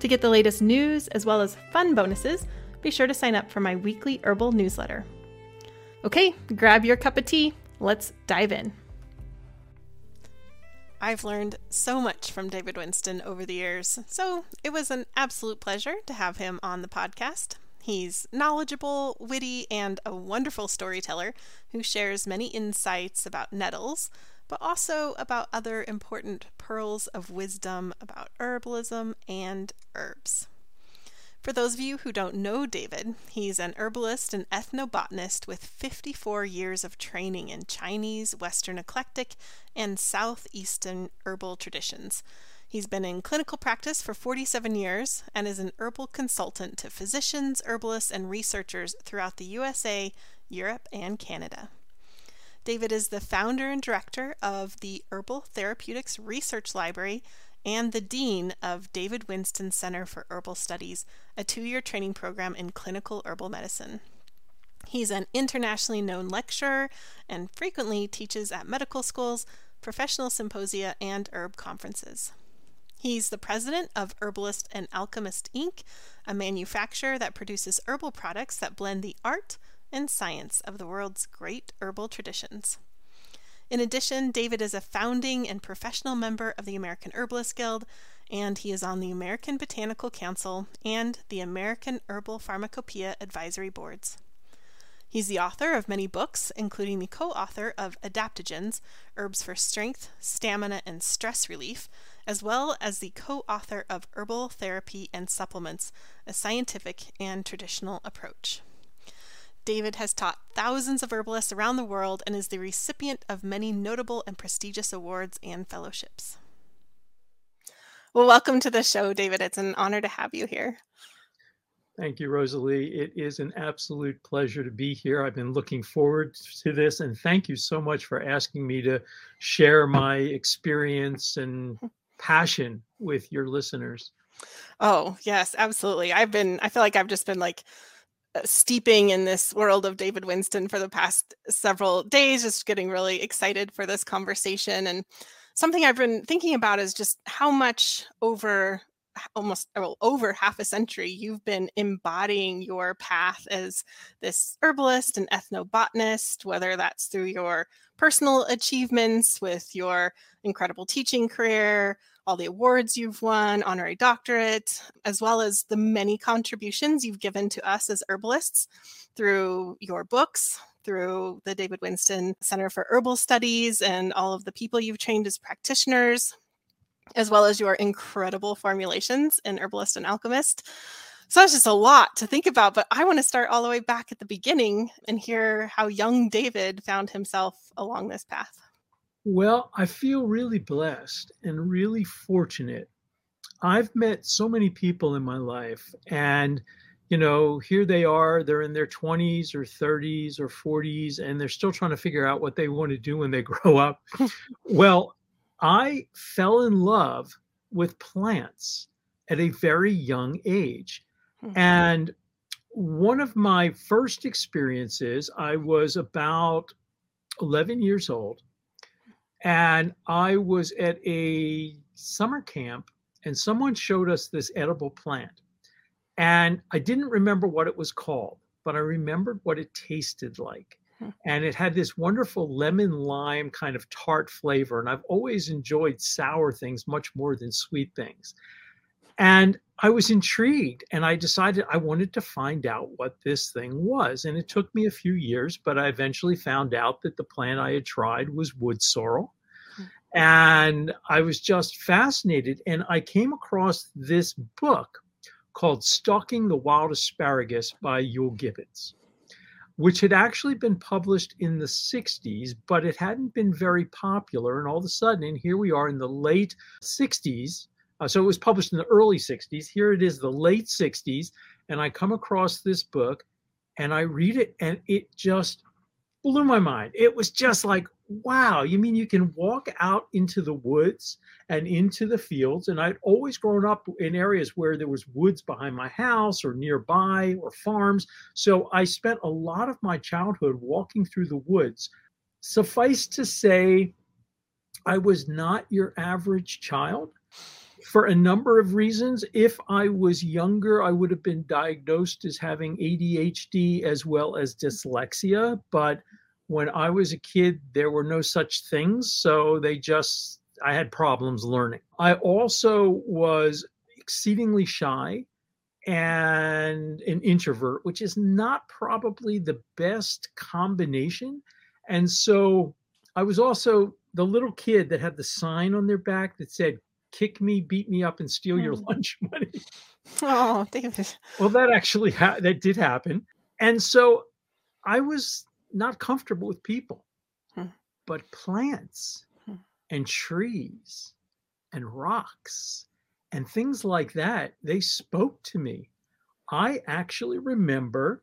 To get the latest news as well as fun bonuses, be sure to sign up for my weekly herbal newsletter. Okay, grab your cup of tea. Let's dive in. I've learned so much from David Winston over the years, so it was an absolute pleasure to have him on the podcast. He's knowledgeable, witty, and a wonderful storyteller who shares many insights about nettles, but also about other important pearls of wisdom about herbalism and herbs. For those of you who don't know David, he's an herbalist and ethnobotanist with 54 years of training in Chinese, Western eclectic, and Southeastern herbal traditions. He's been in clinical practice for 47 years and is an herbal consultant to physicians, herbalists, and researchers throughout the USA, Europe, and Canada. David is the founder and director of the Herbal Therapeutics Research Library and the dean of David Winston Center for Herbal Studies, a two year training program in clinical herbal medicine. He's an internationally known lecturer and frequently teaches at medical schools, professional symposia, and herb conferences. He's the president of Herbalist and Alchemist Inc., a manufacturer that produces herbal products that blend the art, and science of the world's great herbal traditions. In addition, David is a founding and professional member of the American Herbalist Guild, and he is on the American Botanical Council and the American Herbal Pharmacopoeia Advisory Boards. He's the author of many books, including the co author of Adaptogens Herbs for Strength, Stamina, and Stress Relief, as well as the co author of Herbal Therapy and Supplements A Scientific and Traditional Approach. David has taught thousands of herbalists around the world and is the recipient of many notable and prestigious awards and fellowships. Well, welcome to the show, David. It's an honor to have you here. Thank you, Rosalie. It is an absolute pleasure to be here. I've been looking forward to this, and thank you so much for asking me to share my experience and passion with your listeners. Oh, yes, absolutely. I've been, I feel like I've just been like, steeping in this world of David Winston for the past several days, just getting really excited for this conversation. And something I've been thinking about is just how much over almost well, over half a century you've been embodying your path as this herbalist and ethnobotanist whether that's through your personal achievements with your incredible teaching career all the awards you've won, honorary doctorate, as well as the many contributions you've given to us as herbalists through your books, through the David Winston Center for Herbal Studies, and all of the people you've trained as practitioners, as well as your incredible formulations in Herbalist and Alchemist. So that's just a lot to think about, but I want to start all the way back at the beginning and hear how young David found himself along this path. Well, I feel really blessed and really fortunate. I've met so many people in my life, and you know, here they are, they're in their 20s or 30s or 40s, and they're still trying to figure out what they want to do when they grow up. well, I fell in love with plants at a very young age. Mm-hmm. And one of my first experiences, I was about 11 years old and I was at a summer camp, and someone showed us this edible plant. And I didn't remember what it was called, but I remembered what it tasted like. Hmm. And it had this wonderful lemon lime kind of tart flavor. And I've always enjoyed sour things much more than sweet things. And I was intrigued and I decided I wanted to find out what this thing was. And it took me a few years, but I eventually found out that the plant I had tried was wood sorrel. And I was just fascinated. And I came across this book called Stalking the Wild Asparagus by Euell Gibbons, which had actually been published in the 60s, but it hadn't been very popular. And all of a sudden, and here we are in the late 60s. Uh, so it was published in the early 60s. Here it is, the late 60s. And I come across this book and I read it, and it just blew my mind. It was just like, wow, you mean you can walk out into the woods and into the fields? And I'd always grown up in areas where there was woods behind my house or nearby or farms. So I spent a lot of my childhood walking through the woods. Suffice to say, I was not your average child for a number of reasons. If I was younger, I would have been diagnosed as having ADHD as well as dyslexia. But when I was a kid, there were no such things. So they just, I had problems learning. I also was exceedingly shy and an introvert, which is not probably the best combination. And so I was also the little kid that had the sign on their back that said, kick me, beat me up, and steal your hmm. lunch money. Oh, David. Well, that actually ha- that did happen, and so I was not comfortable with people, hmm. but plants hmm. and trees and rocks and things like that. They spoke to me. I actually remember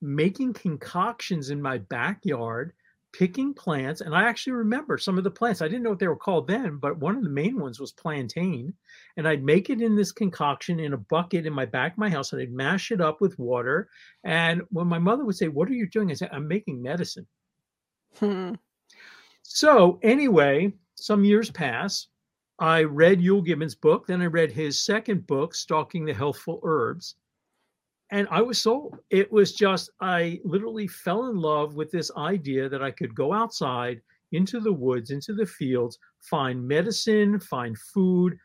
making concoctions in my backyard picking plants and i actually remember some of the plants i didn't know what they were called then but one of the main ones was plantain and i'd make it in this concoction in a bucket in my back of my house and i'd mash it up with water and when my mother would say what are you doing i said i'm making medicine hmm. so anyway some years pass i read Euell gibbons book then i read his second book stalking the healthful herbs and I was sold. It was just, I literally fell in love with this idea that I could go outside into the woods, into the fields, find medicine, find food.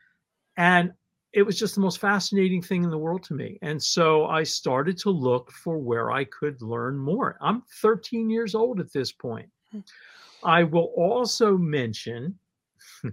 And it was just the most fascinating thing in the world to me. And so I started to look for where I could learn more. I'm 13 years old at this point. Hmm. I will also mention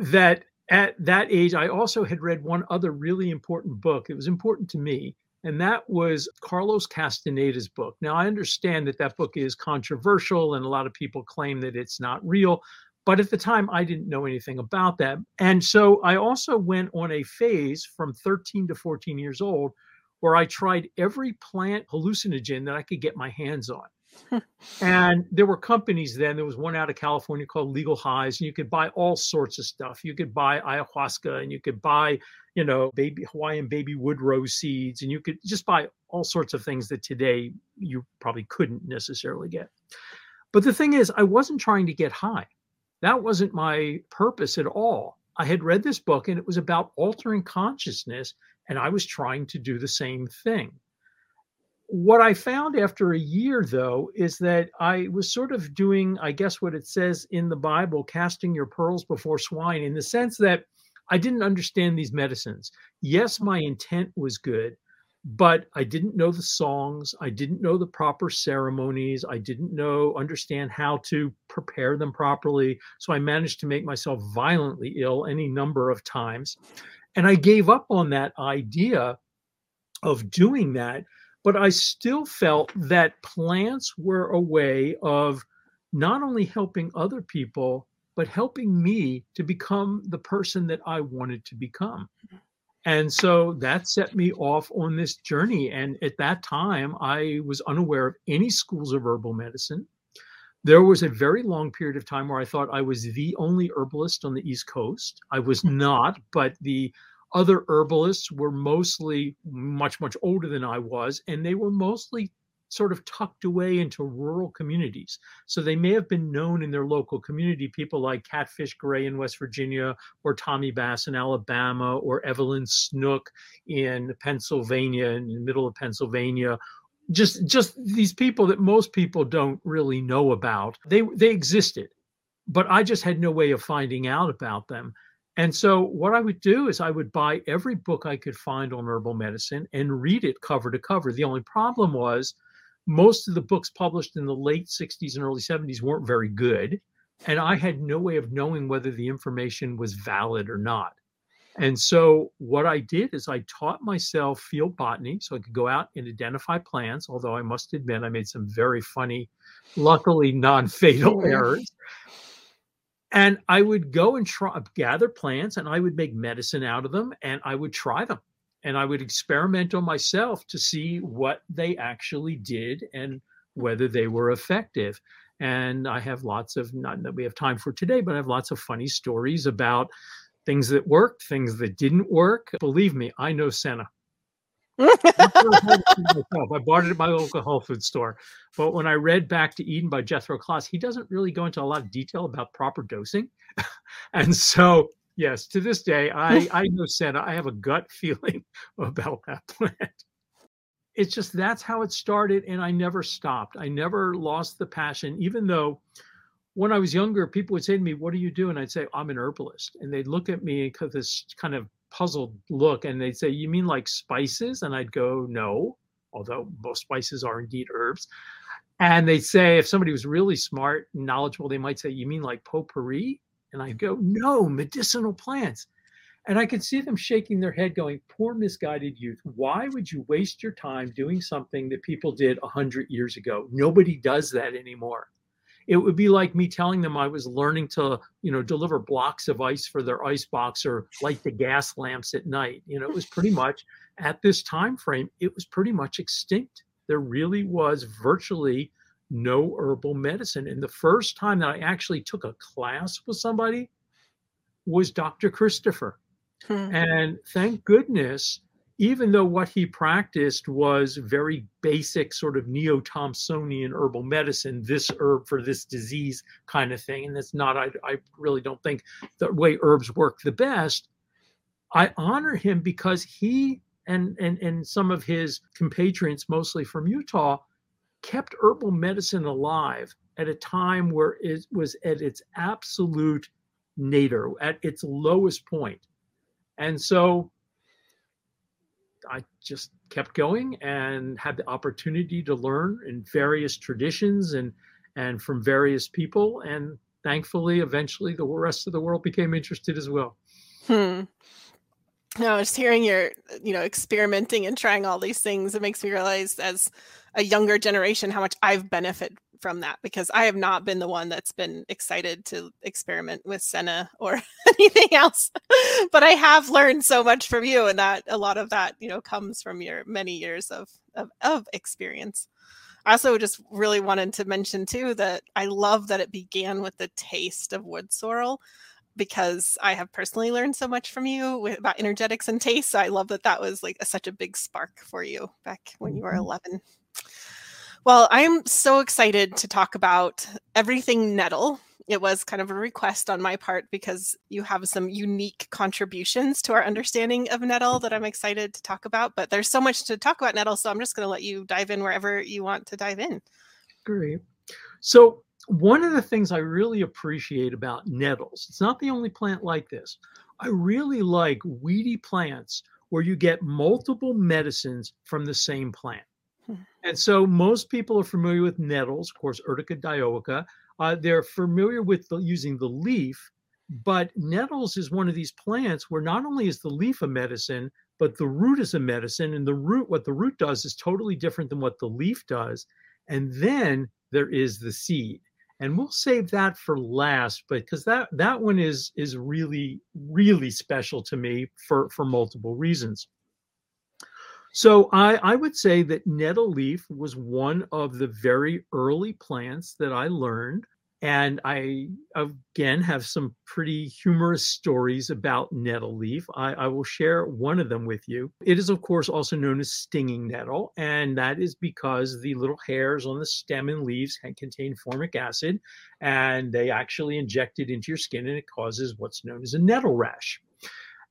that at that age, I also had read one other really important book. It was important to me and that was Carlos Castaneda's book. Now, I understand that that book is controversial and a lot of people claim that it's not real, but at the time I didn't know anything about that. And so I also went on a phase from 13 to 14 years old where I tried every plant hallucinogen that I could get my hands on and there were companies then. There was one out of California called Legal Highs, and you could buy all sorts of stuff. You could buy ayahuasca, and you could buy, you know, baby Hawaiian baby wood rose seeds, and you could just buy all sorts of things that today you probably couldn't necessarily get. But the thing is, I wasn't trying to get high. That wasn't my purpose at all. I had read this book, and it was about altering consciousness, and I was trying to do the same thing what I found after a year, though, is that I was sort of doing, I guess, what it says in the Bible, casting your pearls before swine, in the sense that I didn't understand these medicines. Yes, mm. my intent was good, but I didn't know the songs. I didn't know the proper ceremonies. I didn't know, understand how to prepare them properly. So I managed to make myself violently ill any number of times. And I gave up on that idea of doing that but I still felt that plants were a way of not only helping other people, but helping me to become the person that I wanted to become. And so that set me off on this journey. And at that time, I was unaware of any schools of herbal medicine. There was a very long period of time where I thought I was the only herbalist on the East Coast. I was hmm. not, but the other herbalists were mostly much, much older than I was, and they were mostly sort of tucked away into rural communities. So they may have been known in their local community, people like Catfish Gray in West Virginia, or Tommy Bass in Alabama, or Evelyn Snook in Pennsylvania, in the middle of Pennsylvania. Just just these people that most people don't really know about. They they existed, but I just had no way of finding out about them. And so what I would do is I would buy every book I could find on herbal medicine and read it cover to cover. The only problem was most of the books published in the late 60s and early 70s weren't very good. And I had no way of knowing whether the information was valid or not. And so what I did is I taught myself field botany so I could go out and identify plants, although I must admit I made some very funny, luckily non-fatal errors. And I would go and try gather plants and I would make medicine out of them and I would try them. And I would experiment on myself to see what they actually did and whether they were effective. And I have lots of, not that we have time for today, but I have lots of funny stories about things that worked, things that didn't work. Believe me, I know Senna. I bought it at my local health food store. But when I read Back to Eden by Jethro Kloss, he doesn't really go into a lot of detail about proper dosing. and so, yes, to this day, I, I know Senna. I have a gut feeling about that plant. It's just that's how it started. And I never stopped. I never lost the passion, even though when I was younger, people would say to me, What do you do? And I'd say, I'm an herbalist. And they'd look at me with this kind of puzzled look and they'd say, You mean like spices? And I'd go, No, although most spices are indeed herbs. And they'd say, if somebody was really smart and knowledgeable, they might say, You mean like potpourri? And I'd go, No, medicinal plants. And I could see them shaking their head, going, Poor misguided youth. Why would you waste your time doing something that people did 100 years ago? Nobody does that anymore it would be like me telling them I was learning to, you know, deliver blocks of ice for their ice box or light the gas lamps at night. You know, it was pretty much at this time frame, it was pretty much extinct. There really was virtually no herbal medicine. And the first time that I actually took a class with somebody was Dr. Christopher. Hmm. And thank goodness even though what he practiced was very basic sort of neo-Thomsonian herbal medicine this herb for this disease kind of thing and that's not I, I really don't think the way herbs work the best i honor him because he and and and some of his compatriots mostly from utah kept herbal medicine alive at a time where it was at its absolute nadir at its lowest point and so I just kept going and had the opportunity to learn in various traditions and and from various people and thankfully eventually the rest of the world became interested as well. Hmm. No, just hearing your, you know, experimenting and trying all these things, it makes me realize as a younger generation how much I've benefited from that because I have not been the one that's been excited to experiment with Senna or anything else. but I have learned so much from you, and that a lot of that, you know, comes from your many years of of, of experience. I also just really wanted to mention too that I love that it began with the taste of wood sorrel because I have personally learned so much from you with, about energetics and taste. So I love that that was like a, such a big spark for you back when you were mm-hmm. 11. Well, I'm so excited to talk about everything nettle. It was kind of a request on my part because you have some unique contributions to our understanding of nettle that I'm excited to talk about. But there's so much to talk about nettle, so I'm just going to let you dive in wherever you want to dive in. Great. So, one of the things I really appreciate about nettles, it's not the only plant like this. I really like weedy plants where you get multiple medicines from the same plant. And so most people are familiar with nettles, of course, Urtica dioica. Uh, they're familiar with the, using the leaf, but nettles is one of these plants where not only is the leaf a medicine, but the root is a medicine. And the root, what the root does is totally different than what the leaf does. And then there is the seed. And we'll save that for last, but because that that one is is really, really special to me for, for multiple reasons. So I, I would say that nettle leaf was one of the very early plants that I learned. And I, again, have some pretty humorous stories about nettle leaf. I, I, will share one of them with you. It is, of course, also known as stinging nettle, and that is because the little hairs on the stem and leaves contain formic acid, and they actually inject it into your skin, and it causes what's known as a nettle rash.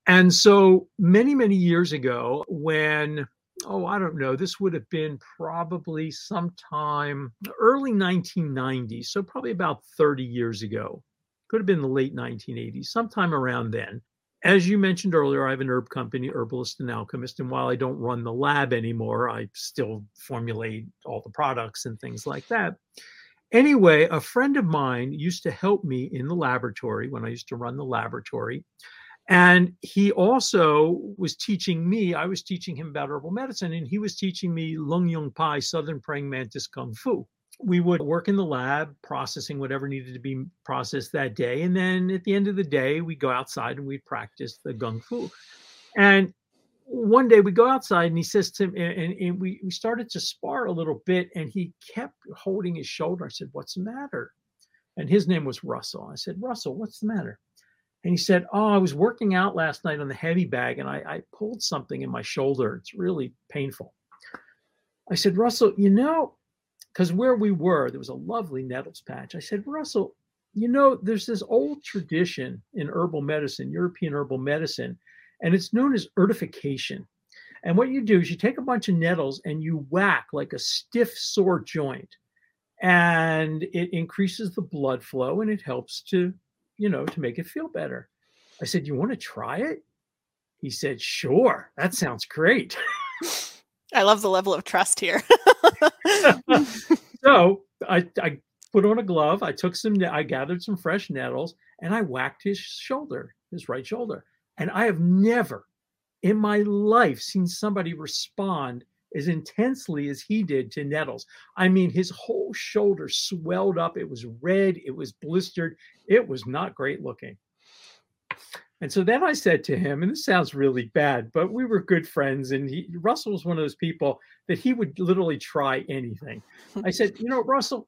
And so many, many years ago, when, oh, I don't know, this would have been probably sometime early 1990s, so probably about 30 years ago, could have been the late 1980s, sometime around then. as you mentioned earlier, I have an herb company, Herbalist and Alchemist. And while I don't run the lab anymore, I still formulate all the products and things like that. Anyway, a friend of mine used to help me in the laboratory when I used to run the laboratory. And he also was teaching me, I was teaching him about herbal medicine, and he was teaching me Lung Yung Pai, Southern Praying Mantis Kung Fu. We would work in the lab processing whatever needed to be processed that day and then at the end of the day we go outside and we practice the gung fu. And one day we go outside and he says to me and, and, we, we started to spar a little bit and he kept holding his shoulder. I said what's the matter? And his name was russell. I said russell what's the matter and he said oh i was working out last night on the heavy bag and i, I pulled something in my shoulder it's really painful i said russell you know because where we were, there was a lovely nettles patch. I said, Russell, you know, there's this old tradition in herbal medicine, European herbal medicine, and it's known as urtification. And what you do is you take a bunch of nettles and you whack like a stiff, sore joint, and it increases the blood flow and it helps to, you know, to make it feel better. I said, You want to try it? He said, Sure, that sounds great. I love the level of trust here. so I, I put on a glove. I took some, I gathered some fresh nettles and I whacked his shoulder, his right shoulder. And I have never in my life seen somebody respond as intensely as he did to nettles. I mean, his whole shoulder swelled up. It was red, it was blistered, it was not great looking. And so then I said to him, and this sounds really bad, but we were good friends. And he, Russell was one of those people that he would literally try anything. I said, You know, Russell,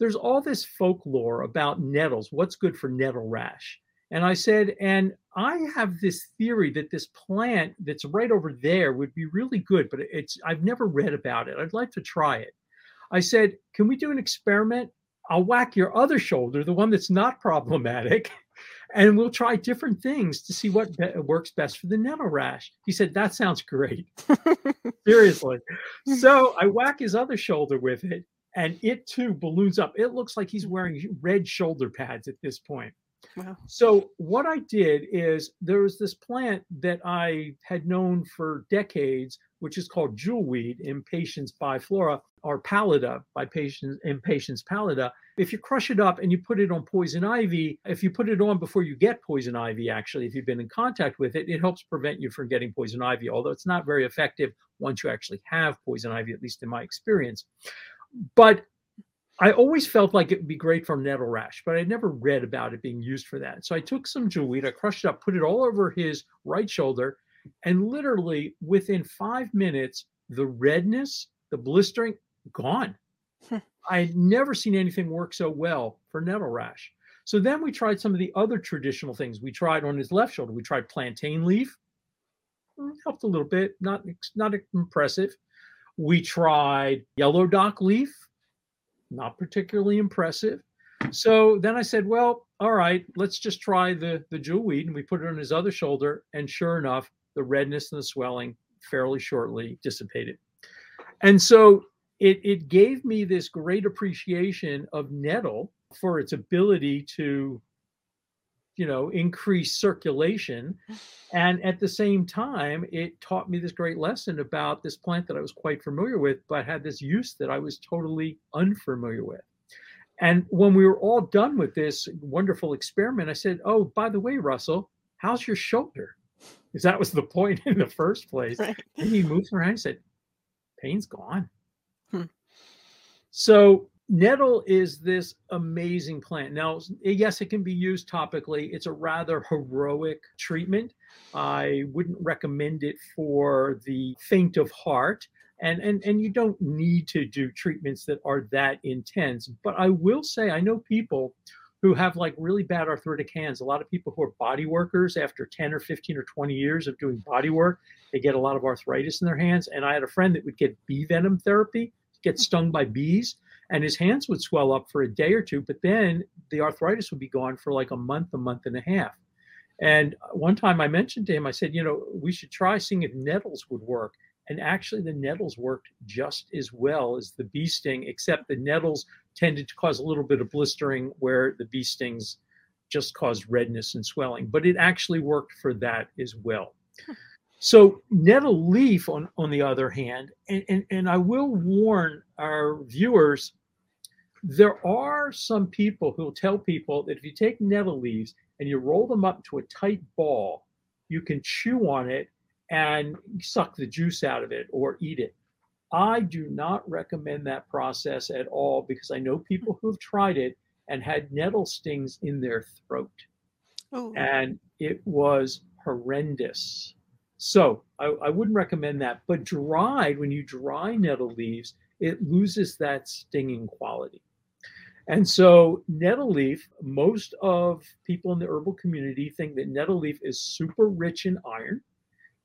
there's all this folklore about nettles. What's good for nettle rash? And I said, And I have this theory that this plant that's right over there would be really good, but it's, I've never read about it. I'd like to try it. I said, Can we do an experiment? I'll whack your other shoulder, the one that's not problematic and we'll try different things to see what be- works best for the nettle rash. He said, That sounds great. Seriously. So I whack his other shoulder with it, and it too balloons up. It looks like he's wearing red shoulder pads at this point. So what I did is there was this plant that I had known for decades, which is called jewelweed, Impatiens biflora, or pallida by patients Impatiens pallida. If you crush it up and you put it on poison ivy, if you put it on before you get poison ivy, actually, if you've been in contact with it, it helps prevent you from getting poison ivy, although it's not very effective once you actually have poison ivy, at least in my experience. But I always felt like it would be great for nettle rash, but I never read about it being used for that. So I took some I crushed it up, put it all over his right shoulder, and literally within five minutes, the redness, the blistering, gone. Hmm. I'd never seen anything work so well for nettle rash. So then we tried some of the other traditional things. We tried on his left shoulder, we tried plantain leaf, mm, helped a little bit, not not impressive. We tried yellow dock leaf, not particularly impressive. So then I said, well, all right, let's just try the, the jewelweed. And we put it on his other shoulder. And sure enough, the redness and the swelling fairly shortly dissipated. And so it, it gave me this great appreciation of nettle for its ability to you know increase circulation. And at the same time it taught me this great lesson about this plant that i was quite familiar with but had this use that i was totally unfamiliar with. And when we were all done with this wonderful experiment i said oh by the way russell how's your shoulder? Because that was the point in the first place. Right. and he moves around and said pain's gone. Hmm. so nettle is this amazing plant. Now, yes, it can be used topically. It's a rather heroic treatment. I wouldn't recommend it for the faint of heart. And, and, and you don't need to do treatments that are that intense. But I will say, I know people who have like really bad arthritic hands. A lot of people who are body workers after 10 or 15 or 20 years of doing body work, they get a lot of arthritis in their hands. And I had a friend that would get bee venom therapy, get stung by bees and his hands would swell up for a day or two, but then the arthritis would be gone for like a month, a month and a half. And one time I mentioned to him, I said, you know, we should try seeing if nettles would work. And actually, the nettles worked just as well as the bee sting, except the nettles tended to cause a little bit of blistering where the bee stings just caused redness and swelling, but it actually worked for that as well. So nettle leaf, on, on the other hand, and, and, and I will warn our viewers, there are some people who will tell people that if you take nettle leaves and you roll them up into a tight ball, you can chew on it and suck the juice out of it or eat it. I do not recommend that process at all because I know people who have tried it and had nettle stings in their throat. Ooh. And it was horrendous. So I, I wouldn't recommend that. But dried, when you dry nettle leaves, it loses that stinging quality. And so, nettle leaf, most of people in the herbal community think that nettle leaf is super rich in iron.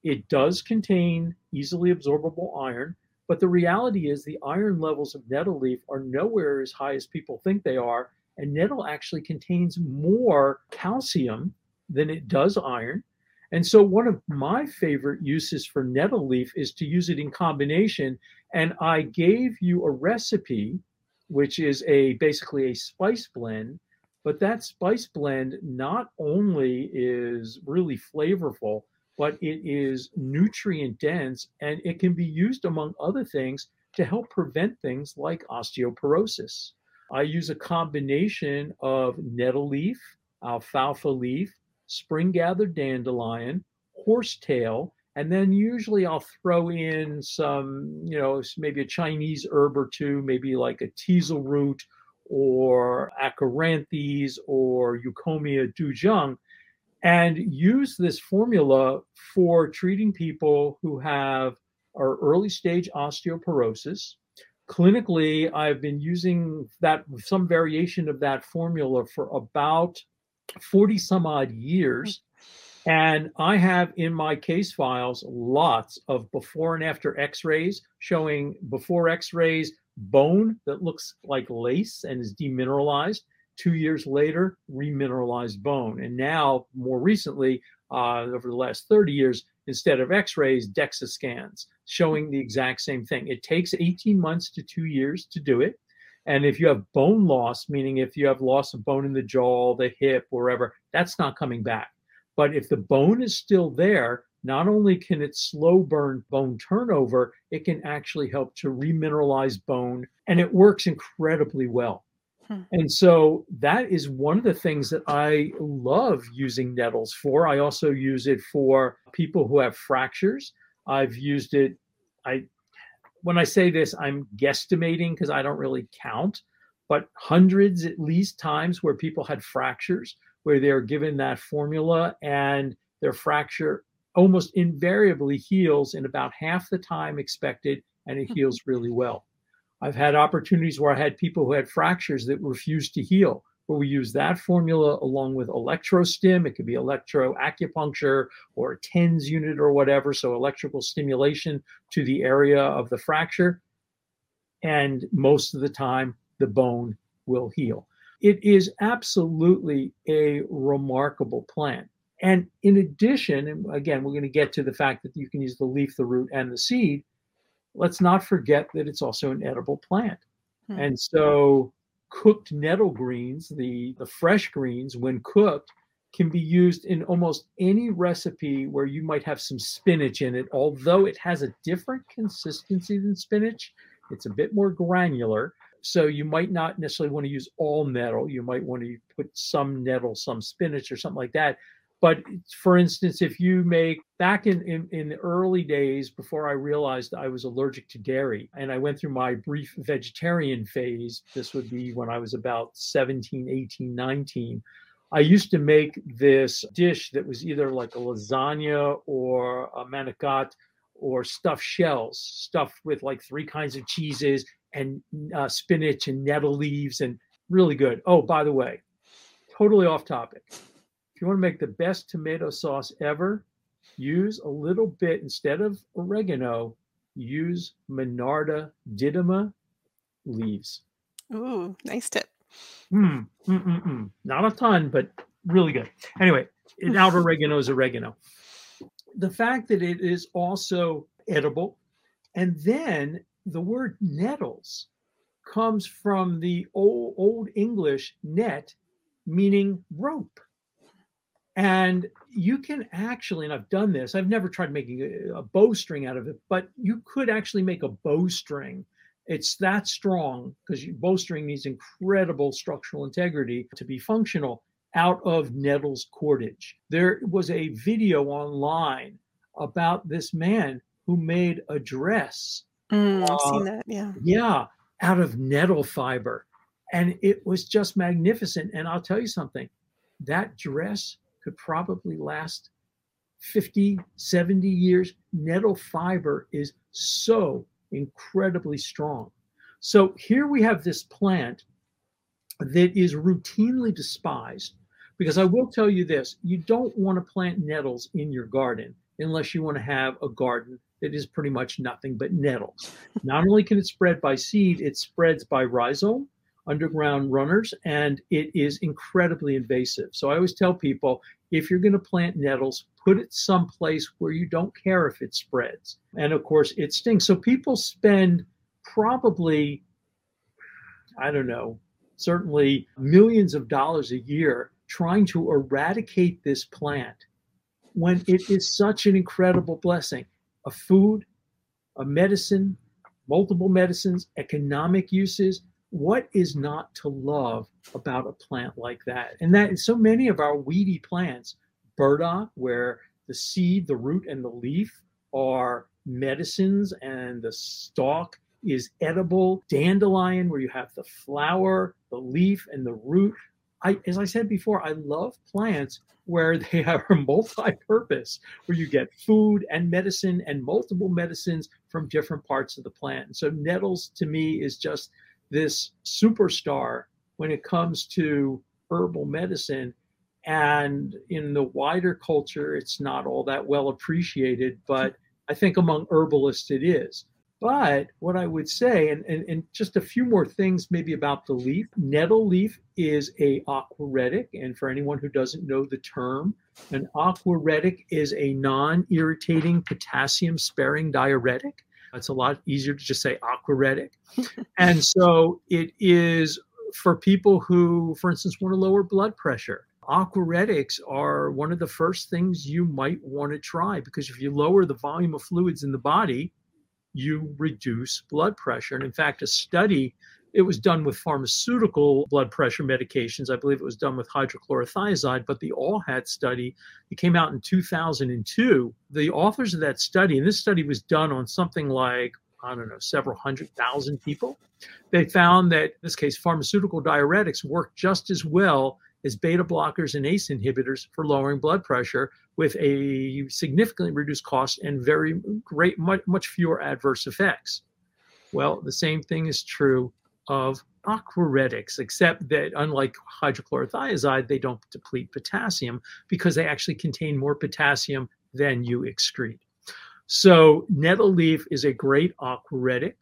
It does contain easily absorbable iron, but the reality is the iron levels of nettle leaf are nowhere as high as people think they are. And nettle actually contains more calcium than it does iron. And so, one of my favorite uses for nettle leaf is to use it in combination. And I gave you a recipe, which is a basically a spice blend. But that spice blend not only is really flavorful, but it is nutrient dense and it can be used, among other things, to help prevent things like osteoporosis. I use a combination of nettle leaf, alfalfa leaf, spring gathered dandelion, horsetail, and then usually I'll throw in some, you know, maybe a Chinese herb or two, maybe like a teasel root or achyranthes or Eucommia duzhong, and use this formula for treating people who have our early stage osteoporosis. Clinically, I've been using that some variation of that formula for about 40 some odd years. And I have in my case files lots of before and after x rays showing before x rays bone that looks like lace and is demineralized. Two years later, remineralized bone. And now, more recently, uh, over the last 30 years, instead of x rays, DEXA scans showing the exact same thing. It takes 18 months to two years to do it. And if you have bone loss, meaning if you have loss of bone in the jaw, the hip, wherever, that's not coming back. But if the bone is still there, not only can it slow burn bone turnover, it can actually help to remineralize bone, and it works incredibly well. Hmm. And so that is one of the things that I love using nettles for. I also use it for people who have fractures. I've used it. I when I say this, I'm guesstimating because I don't really count, but hundreds at least times where people had fractures where they're given that formula and their fracture almost invariably heals in about half the time expected and it hmm. heals really well. I've had opportunities where I had people who had fractures that refused to heal where we use that formula along with electrostim. It could be electroacupuncture or a TENS unit or whatever. So electrical stimulation to the area of the fracture. And most of the time, the bone will heal. It is absolutely a remarkable plant. And in addition, and again, we're going to get to the fact that you can use the leaf, the root, and the seed. Let's not forget that it's also an edible plant. Hmm. And so cooked nettle greens, the, the fresh greens, when cooked, can be used in almost any recipe where you might have some spinach in it. Although it has a different consistency than spinach, it's a bit more granular. So you might not necessarily want to use all nettle. You might want to put some nettle, some spinach, or something like that. But for instance, if you make back in, in, in, the early days before I realized I was allergic to dairy, and I went through my brief vegetarian phase, this would be when I was about 17, 18, 19. I used to make this dish that was either like a lasagna or a manicotti or stuffed shells, stuffed with like three kinds of cheeses and uh, spinach and nettle leaves, and really good. Oh, by the way, totally off topic if you want to make the best tomato sauce ever, use a little bit instead of oregano, use Monarda didyma leaves. Ooh, nice tip. Mm, mm, mm, mm. Not a ton, but really good. Anyway, now oregano is oregano. The fact that it is also edible, and then the word nettles comes from the old, old English net meaning rope. And you can actually, and I've done this, I've never tried making a, a bowstring out of it, but you could actually make a bowstring. It's that strong because bowstring needs incredible structural integrity to be functional out of nettles cordage. There was a video online about this man who made a dress. Mm, I've uh, seen that, yeah. Yeah, out of nettle fiber. And it was just magnificent. And I'll tell you something that dress could probably last 50, 70 years. Nettle fiber is so incredibly strong. So here we have this plant that is routinely despised because I will tell you this you don't want to plant nettles in your garden unless you want to have a garden that is pretty much nothing but nettles. Not only can it spread by seed, it spreads by rhizome underground runners, and it is incredibly invasive. So I always tell people if you're going to plant nettles, put it someplace where you don't care if it spreads. And of course, it stings. So people spend probably, I don't know, certainly millions of dollars a year trying to eradicate this plant when it is such an incredible blessing a food, a medicine, multiple medicines, economic uses, what is not to love about a plant like that? And that so many of our weedy plants, burdock, where the seed, the root, and the leaf are medicines, and the stalk is edible. Dandelion, where you have the flower, the leaf, and the root. I, as I said before, I love plants where they are multi-purpose, where you get food and medicine and multiple medicines from different parts of the plant. So nettles to me is just this superstar when it comes to herbal medicine. And in the wider culture, it's not all that well appreciated, but I think among herbalists it is. But what I would say, and, and, and just a few more things maybe about the leaf. Nettle leaf is a aquaretic, and for anyone who doesn't know the term, an aquaretic is a non-irritating potassium-sparing diuretic. It's a lot easier to just say aquaretic. and so it is for people who, for instance, want to lower blood pressure. Aquaretics are one of the first things you might want to try because if you lower the volume of fluids in the body, you reduce blood pressure. And in fact, a study it was done with pharmaceutical blood pressure medications. I believe it was done with hydrochlorothiazide, but the ALLHAT study, it came out in 2002. The authors of that study, and this study was done on something like, I don't know, several hundred thousand people, they found that in this case, pharmaceutical diuretics work just as well as beta blockers and ACE inhibitors for lowering blood pressure with a significantly reduced cost and very great, much, much fewer adverse effects. Well, the same thing is true of aquaretics, except that unlike hydrochlorothiazide, they don't deplete potassium because they actually contain more potassium than you excrete. So nettle leaf is a great aquaretic.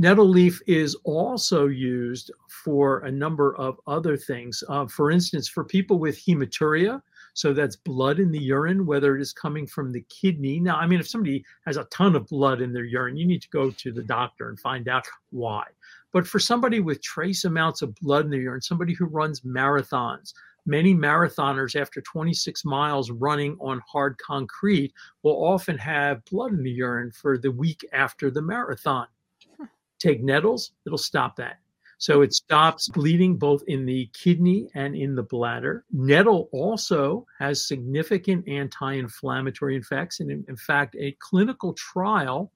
Nettle leaf is also used for a number of other things. Uh, for instance, for people with hematuria, so that's blood in the urine, whether it is coming from the kidney. Now, I mean, if somebody has a ton of blood in their urine, you need to go to the doctor and find out why. But for somebody with trace amounts of blood in their urine, somebody who runs marathons, many marathoners after 26 miles running on hard concrete will often have blood in the urine for the week after the marathon. Take nettles, it'll stop that. So it stops bleeding both in the kidney and in the bladder. Nettle also has significant anti inflammatory effects. And in, in, fact, a clinical trial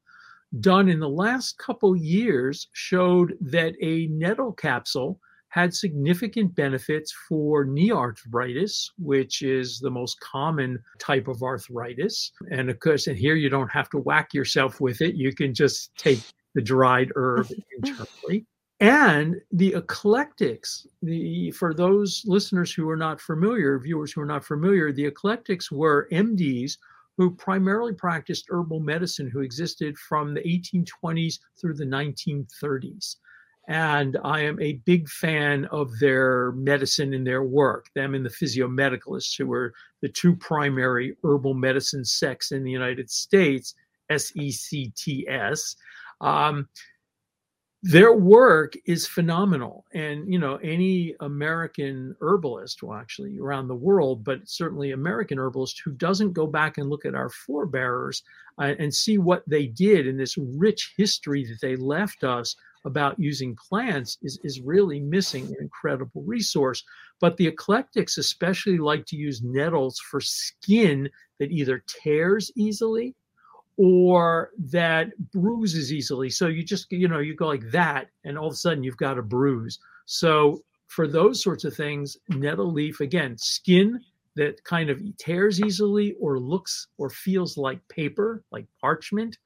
done in the last couple years showed that a nettle capsule had significant benefits for knee arthritis, which is the most common type of arthritis. And of course, and here you don't have to whack yourself with it. You can just take the dried herb internally. And the eclectics, the for those listeners who are not familiar, viewers who are not familiar, the eclectics were MDs who primarily practiced herbal medicine who existed from the 1820s through the 1930s. And I am a big fan of their medicine and their work, them and the physiomedicalists, who were the two primary herbal medicine sects in the United States, S E C T S. Um, their work is phenomenal. And you know any american herbalist well actually around the world but certainly american herbalist who doesn't go back and look at our forebearers uh, and see what they did in this rich history that they left us about using plants is, is really missing an incredible resource. But the eclectics especially like to use nettles for skin that either tears easily or that bruises easily. So you just, you know, you go like that, and all of a sudden you've got a bruise. So for those sorts of things, nettle leaf, again, skin that kind of tears easily or looks or feels like paper, like parchment.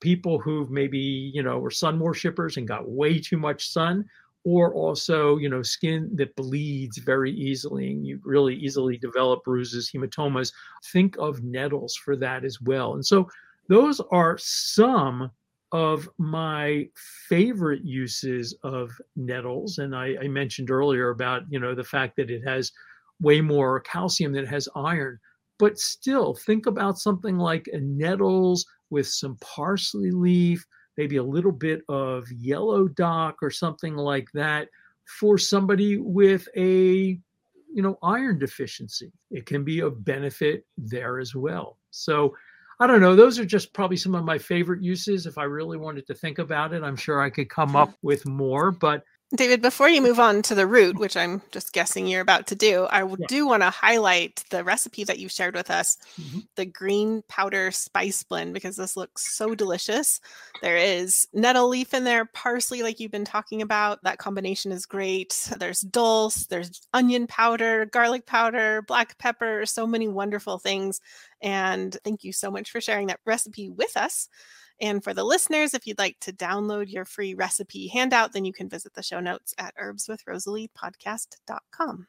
People who maybe, you know, were sun worshippers and got way too much sun, or also, you know, skin that bleeds very easily and you really easily develop bruises, hematomas. Think of nettles for that as well. And so those are some of my favorite uses of nettles. And I, I mentioned earlier about, you know, the fact that it has way more calcium than it has iron. But still, think about something like a nettles with some parsley leaf, maybe a little bit of yellow dock or something like that for somebody with a you know iron deficiency. It can be a benefit there as well. So i don't know. Those are just probably some of my favorite uses if i really wanted to think about it. I'm sure i could come up with more but David, before you move on to the root, which I'm just guessing you're about to do, I yeah. do want to highlight the recipe that you've shared with us, mm-hmm. the green powder spice blend, because this looks so delicious. There is nettle leaf in there, parsley, like you've been talking about. That combination is great. There's dulse, there's onion powder, garlic powder, black pepper, so many wonderful things. And thank you so much for sharing that recipe with us. And for the listeners, if you'd like to download your free recipe handout, then you can visit the show notes at herbswithrosalie.podcast.com.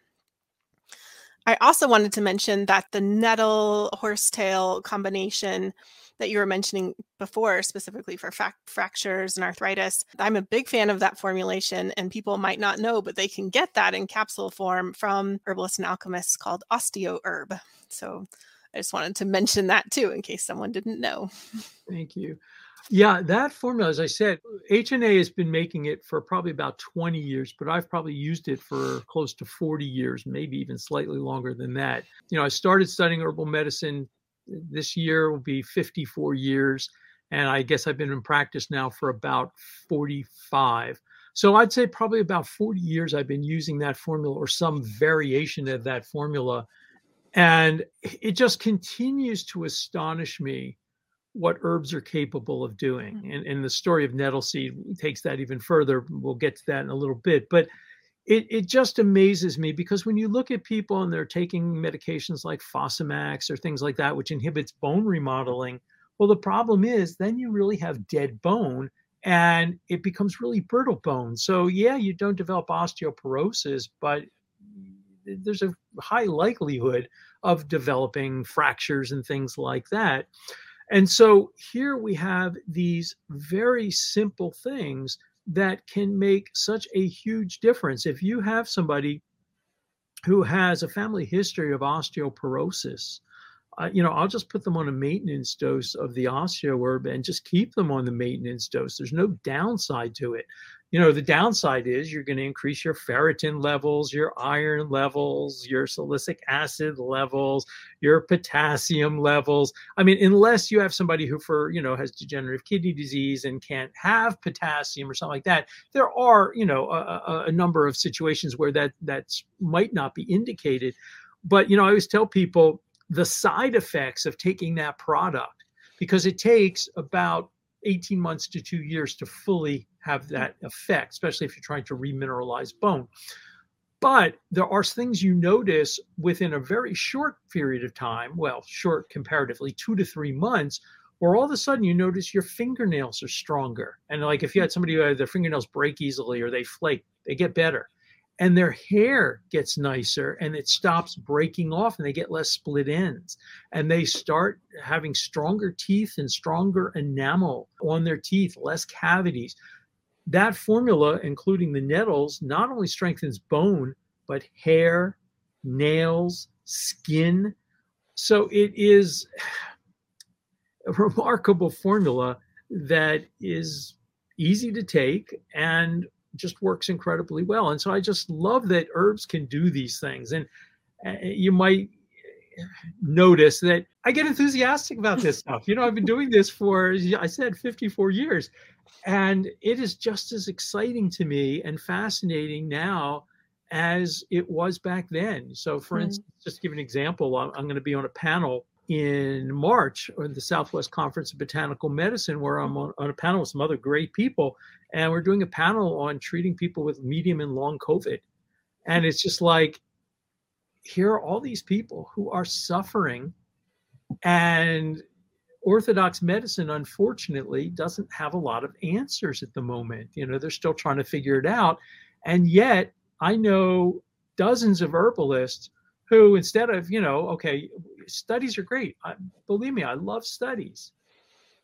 I also wanted to mention that the nettle horsetail combination that you were mentioning before, specifically for fa- fractures and arthritis, I'm a big fan of that formulation, and people might not know, but they can get that in capsule form from herbalists and alchemists called Osteo Herb. So I just wanted to mention that too, in case someone didn't know. Thank you. Yeah, that formula, as I said, HNA has been making it for probably about 20 years, but I've probably used it for close to 40 years, maybe even slightly longer than that. You know, I started studying herbal medicine uh, this year will be 54 years, and I guess I've been in practice now for about 45. So I'd say probably about 40 years I've been using that formula or some variation of that formula. And it just continues to astonish me what herbs are capable of doing. Mm-hmm. And, and the story of nettle seed takes that even further. We'll get to that in a little bit. But it, it just amazes me because when you look at people and they're taking medications like Fosamax or things like that, which inhibits bone remodeling, well, the problem is then you really have dead bone and it becomes really brittle bone. So, yeah, you don't develop osteoporosis, but there's a high likelihood of developing fractures and things like that. And so here we have these very simple things that can make such a huge difference. If you have somebody who has a family history of osteoporosis, uh, you know, I'll just put them on a maintenance dose of the osteoherb and just keep them on the maintenance dose. There's no downside to it you know the downside is you're going to increase your ferritin levels your iron levels your salicylic acid levels your potassium levels. I mean unless you have somebody who for you know has degenerative kidney disease and can't have potassium or something like that there are you know a, a number of situations where that that might not be indicated. But you know i always tell people the side effects of taking that product because it takes about 18 months to two years to fully have that effect, especially if you're trying to remineralize bone. But there are things you notice within a very short period of time, well, short comparatively, two to three months, where all of a sudden you notice your fingernails are stronger. And like if you had somebody who had their fingernails break easily or they flake, they get better and their hair gets nicer and it stops breaking off and they get less split ends and they start having stronger teeth and stronger enamel on their teeth less cavities that formula including the nettles not only strengthens bone but hair nails skin so it is a remarkable formula that is easy to take, and just works incredibly well. And so I just love that herbs can do these things. And uh, you might notice that I get enthusiastic about this stuff. You know, I've been doing this for, I said, 54 years. And it is just as exciting to me and fascinating now as it was back then. So, for mm. instance, just to give an example, I'm, I'm going to be on a panel in March or the Southwest Conference of Botanical Medicine, where I'm on, on, a panel with some other great people. And we're doing a panel on treating people with medium and long COVID. And it's just like, here are all these people who are suffering and orthodox medicine unfortunately doesn't have a lot of answers at the moment. You know they're still trying to figure it out. And yet i know dozens of herbalists who instead of you know okay studies are great. I, believe me i love studies.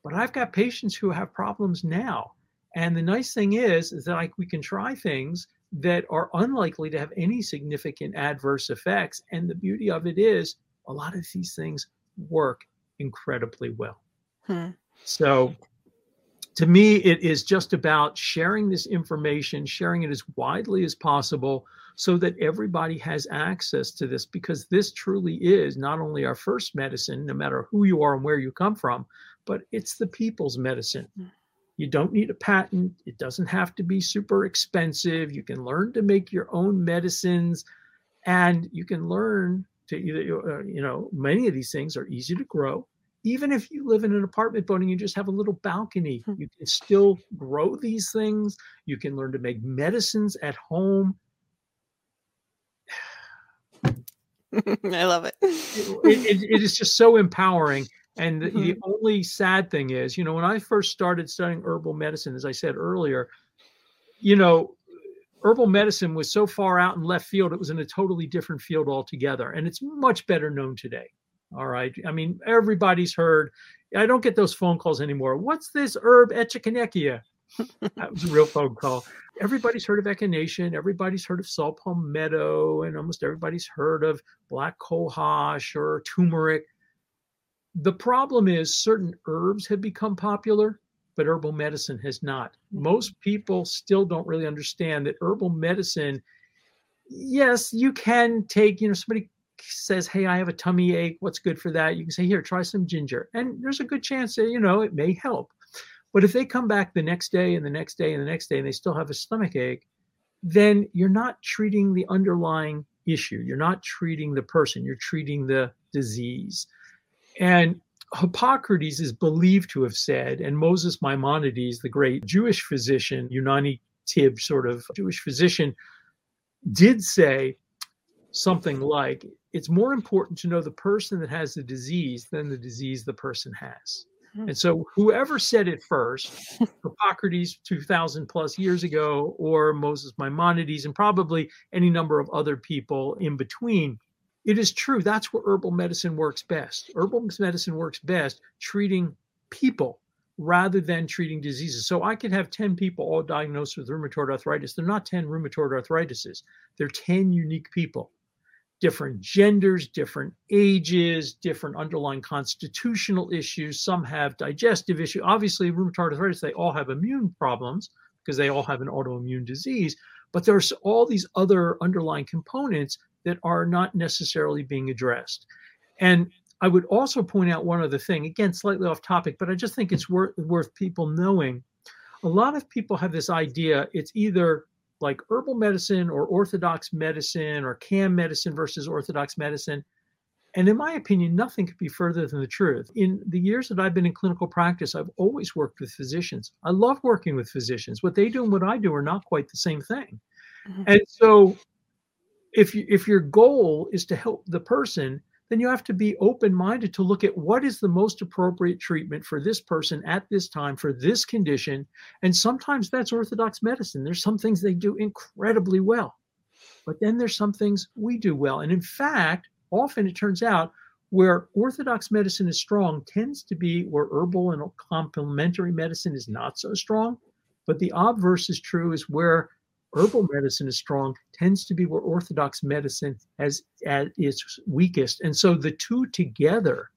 But i've got patients who have problems now. And the nice thing is is that like we can try things that are unlikely to have any significant adverse effects. And the beauty of it is a lot of these things work incredibly well. Hmm. So to me, it is just about sharing this information, sharing it as widely as possible so that everybody has access to this because this truly is not only our first medicine, no matter who you are and where you come from, but it's the people's medicine. You don't need a patent. It doesn't have to be super expensive. You can learn to make your own medicines and you can learn to either, uh, you know, many of these things are easy to grow. Even if you live in an apartment building, you just have a little balcony, hmm. you can still grow these things. You can learn to make medicines at home. I love it. it, it, it is just so empowering. And mm-hmm. the only sad thing is, you know, when I first started studying herbal medicine, as I said earlier, you know, herbal medicine was so far out in left field, it was in a totally different field altogether. And it's much better known today. All right. I mean, everybody's heard. I don't get those phone calls anymore. What's this herb echinacea? that was a real phone call. Everybody's heard of echinacea. Everybody's heard of saw palmetto, and almost everybody's heard of black cohosh or turmeric. The problem is certain herbs have become popular, but herbal medicine has not. Mm-hmm. Most people still don't really understand that herbal medicine, yes, you can take, you know, somebody says, Hey, I have a tummy ache. What's good for that? You can say, Here, try some ginger. And there's a good chance that, you know, it may help. But if they come back the next day and the next day and the next day and they still have a stomach ache, then you're not treating the underlying issue. You're not treating the person, you're treating the disease. And Hippocrates is believed to have said, and Moses Maimonides, the great Jewish physician, Unani Tib sort of Jewish physician, did say something like, it's more important to know the person that has the disease than the disease the person has. Hmm. And so, whoever said it first, Hippocrates 2000 plus years ago, or Moses Maimonides, and probably any number of other people in between, it is true. That's where herbal medicine works best. Herbal medicine works best treating people rather than treating diseases. So I could have 10 people all diagnosed with rheumatoid arthritis. They're not 10 rheumatoid arthritises, they're 10 unique people. Different genders, different ages, different underlying constitutional issues. Some have digestive issues. Obviously, rheumatoid arthritis, they all have immune problems because they all have an autoimmune disease. But there's all these other underlying components that are not necessarily being addressed. And I would also point out one other thing, again, slightly off topic, but I just think it's worth, worth people knowing. A lot of people have this idea it's either like herbal medicine or orthodox medicine or CAM medicine versus orthodox medicine. And in my opinion, nothing could be further than the truth. In the years that I've been in clinical practice, I've always worked with physicians. I love working with physicians. What they do and what I do are not quite the same thing. Mm-hmm. And so if you, if your goal is to help the person, then you have to be open minded to look at what is the most appropriate treatment for this person at this time for this condition. And sometimes that's orthodox medicine. There's some things they do incredibly well, but then there's some things we do well. And in fact, often it turns out where orthodox medicine is strong tends to be where herbal and complementary medicine is not so strong. But the obverse is true is where herbal medicine is strong tends to be where orthodox medicine has at its weakest and so the two together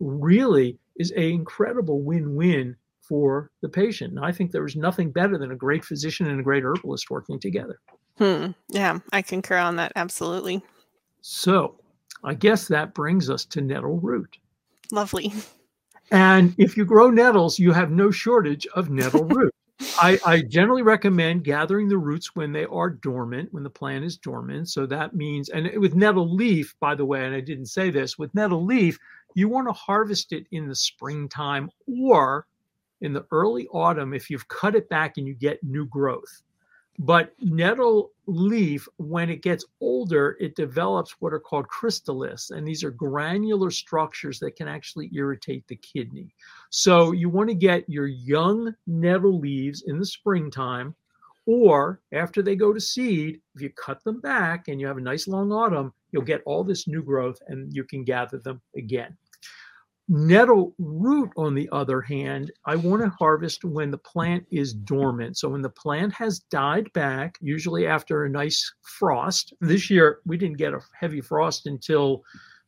really is a incredible win-win for the patient. And I think there is nothing better than a great physician and a great herbalist working together. Hmm. Yeah, I concur on that. Absolutely. So I guess that brings us to nettle root. Lovely. And if you grow nettles, you have no shortage of nettle root. I, I, generally recommend gathering the roots when they are dormant, when the plant is dormant. So that means, and with nettle leaf, by the way, and I didn't say this, with nettle leaf, you want to harvest it in the springtime or in the early autumn if you've cut it back and you get new growth. But nettle leaf, when it gets older, it develops what are called cystoliths, and these are granular structures that can actually irritate the kidney. So you want to get your young nettle leaves in the springtime, or after they go to seed, if you cut them back and you have a nice long autumn, you'll get all this new growth and you can gather them again. Nettle root, on the other hand, I want to harvest when the plant is dormant. So when the plant has died back, usually after a nice frost. This year, we didn't get a heavy frost until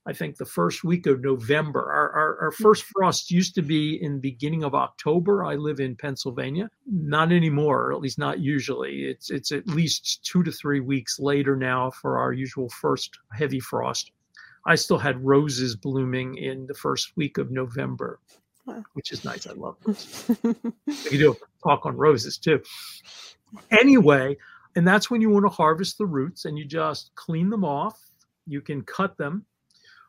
I think the first week of November. Our, our, our, hmm. first frost used to be in beginning of October. I live in Pennsylvania. Not anymore, at least not usually. It's it's at least two to three weeks later now for our usual first heavy frost. I still had roses blooming in the first week of November, wow. which is nice. I love roses. we do a talk on roses too. Anyway, and that's when you want to harvest the roots and you just clean them off. You can cut them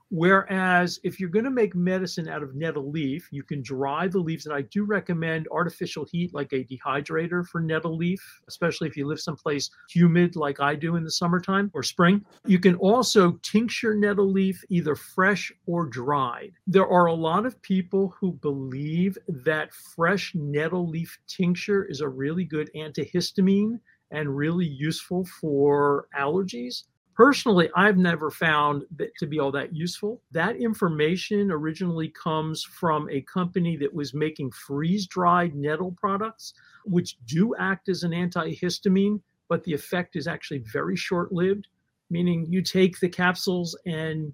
Whereas if you're going to make medicine out of nettle leaf, you can dry the leaves. And I do recommend artificial heat like a dehydrator for nettle leaf, especially if you live someplace humid like I do in the summertime or spring. You can also tincture nettle leaf either fresh or dried. There are a lot of people who believe that fresh nettle leaf tincture is a really good antihistamine and really useful for allergies. Personally, I've never found that to be all that useful. That information originally comes from a company that was making freeze dried nettle products, which do act as an antihistamine, but the effect is actually very short lived, meaning you take the capsules and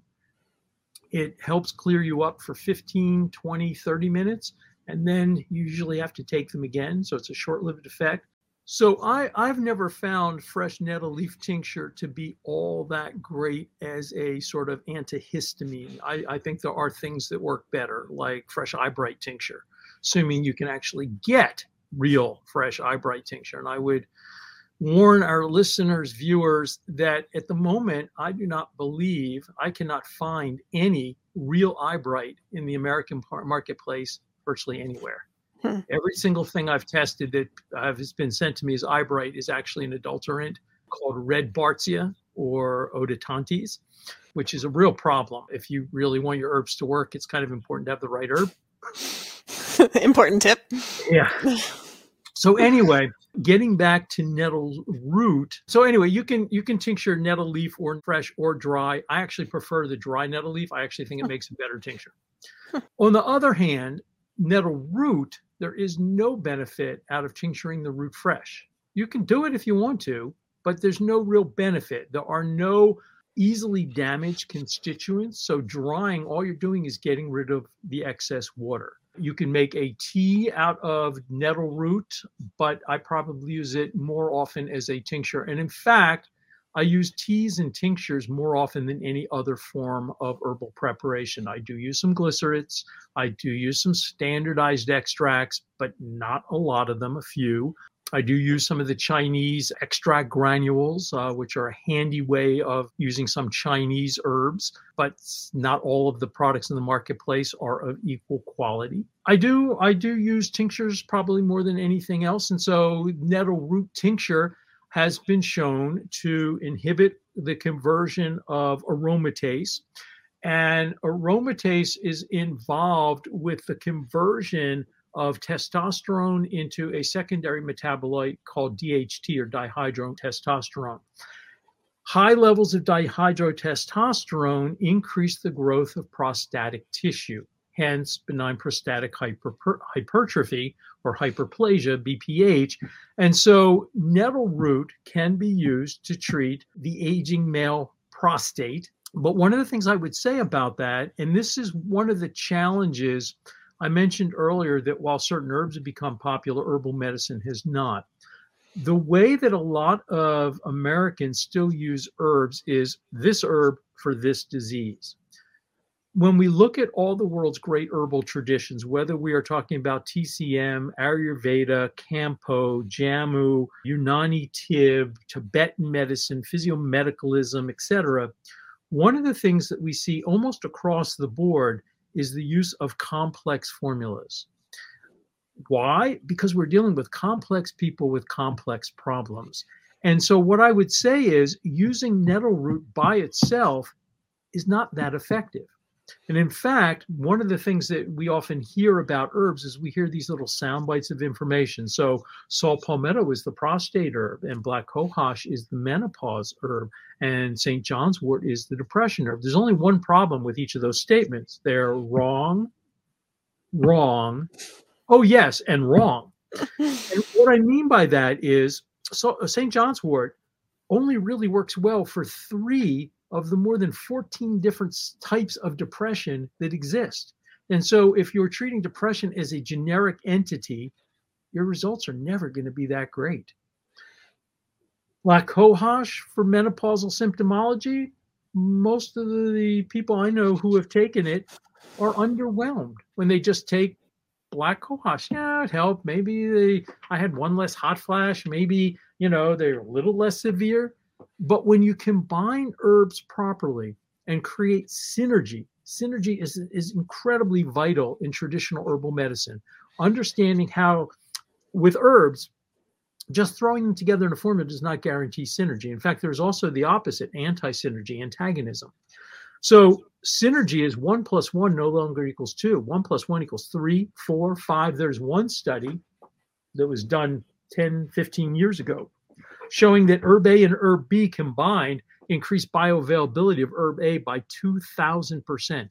it helps clear you up for 15, 20, 30 minutes, and then you usually have to take them again. So it's a short lived effect. So I, I've never found fresh nettle leaf tincture to be all that great as a sort of antihistamine. I, I think there are things that work better, like fresh eyebright tincture, assuming you can actually get real fresh eyebright tincture. And I would warn our listeners, viewers, that at the moment, I do not believe I cannot find any real eyebright in the American marketplace virtually anywhere. Hmm. Every single thing I've tested that has been sent to me as eyebright is actually an adulterant called red bartsia or Odontites, which is a real problem. If you really want your herbs to work, it's kind of important to have the right herb. important tip. Yeah. So anyway, getting back to nettle root. So anyway, you can you can tincture nettle leaf or fresh or dry. I actually prefer the dry nettle leaf. I actually think it makes a better tincture. On the other hand, nettle root there is no benefit out of tincturing the root fresh. You can do it if you want to, but there's no real benefit. There are no easily damaged constituents. So, drying, all you're doing is getting rid of the excess water. You can make a tea out of nettle root, but I probably use it more often as a tincture. And in fact, I use teas and tinctures more often than any other form of herbal preparation. I do use some glycerites. I do use some standardized extracts, but not a lot of them, a few. I do use some of the Chinese extract granules, uh, which are a handy way of using some Chinese herbs, but not all of the products in the marketplace are of equal quality. I do I do use tinctures probably more than anything else, and so nettle root tincture has been shown to inhibit the conversion of aromatase. And aromatase is involved with the conversion of testosterone into a secondary metabolite called DHT or dihydrotestosterone. High levels of dihydrotestosterone increase the growth of prostatic tissue hence benign prostatic hyper, hypertrophy or hyperplasia, BPH. And so nettle root can be used to treat the aging male prostate. But one of the things I would say about that, and this is one of the challenges I mentioned earlier that while certain herbs have become popular, herbal medicine has not. The way that a lot of Americans still use herbs is this herb for this disease when we look at all the world's great herbal traditions, whether we are talking about TCM, Ayurveda, Kampo, Jamu, Unani Tib, Tibetan medicine, physiomedicalism, etc., one of the things that we see almost across the board is the use of complex formulas. Why? Because we're dealing with complex people with complex problems. And so, what I would say is using nettle root by itself is not that effective and in fact, one of the things that we often hear about herbs is we hear these little sound bites of information. So, saw palmetto is the prostate herb, and black cohosh is the menopause herb, and St. John's wort is the depression herb. There's only one problem with each of those statements they're wrong, wrong, oh, yes, and wrong. and what I mean by that is so uh, St. John's wort only really works well for three of the more than 14 different types of depression that exist. And so, if you're treating depression as a generic entity, your results are never going to be that great. Black cohosh for menopausal symptomology, most of the people I know who have taken it are underwhelmed when they just take black cohosh. Yeah, it helped. Maybe they, I had one less hot flash. Maybe, you know, they're a little less severe. But when you combine herbs properly and create synergy, synergy is, is incredibly vital in traditional herbal medicine. Understanding how, with herbs, just throwing them together in a formula does not guarantee synergy. In fact, there's also the opposite anti synergy, antagonism. So, synergy is one plus one no longer equals two. One plus one equals three, four, five. There's one study that was done 10, 15 years ago showing that herb A and herb B combined increase bioavailability of herb A by 2,000%,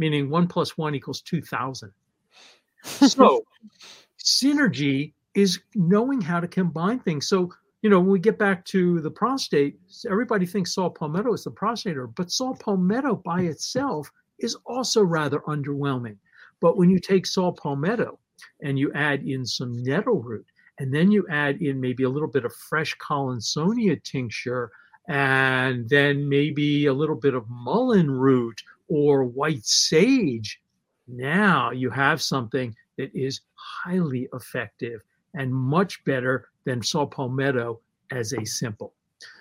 meaning one plus one equals 2,000. So, synergy is knowing how to combine things. So, you know, when we get back to the prostate, everybody thinks saw palmetto is the prostate herb, but saw palmetto by itself is also rather underwhelming. But when you take saw palmetto and you add in some nettle root and then you add in maybe a little bit of fresh collinsonia tincture and then maybe a little bit of mullein root or white sage now you have something that is highly effective and much better than saw palmetto as a simple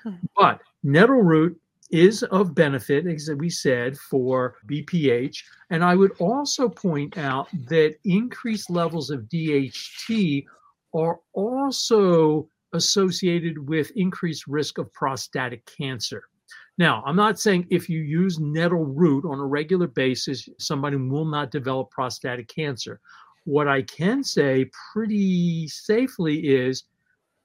hmm. but nettle root is of benefit, as we said, for BPH. And I would also point out that increased levels of DHT are also associated with increased risk of prostatic cancer. Now, I'm not saying if you use nettle root on a regular basis, somebody will not develop prostatic cancer. What I can say pretty safely is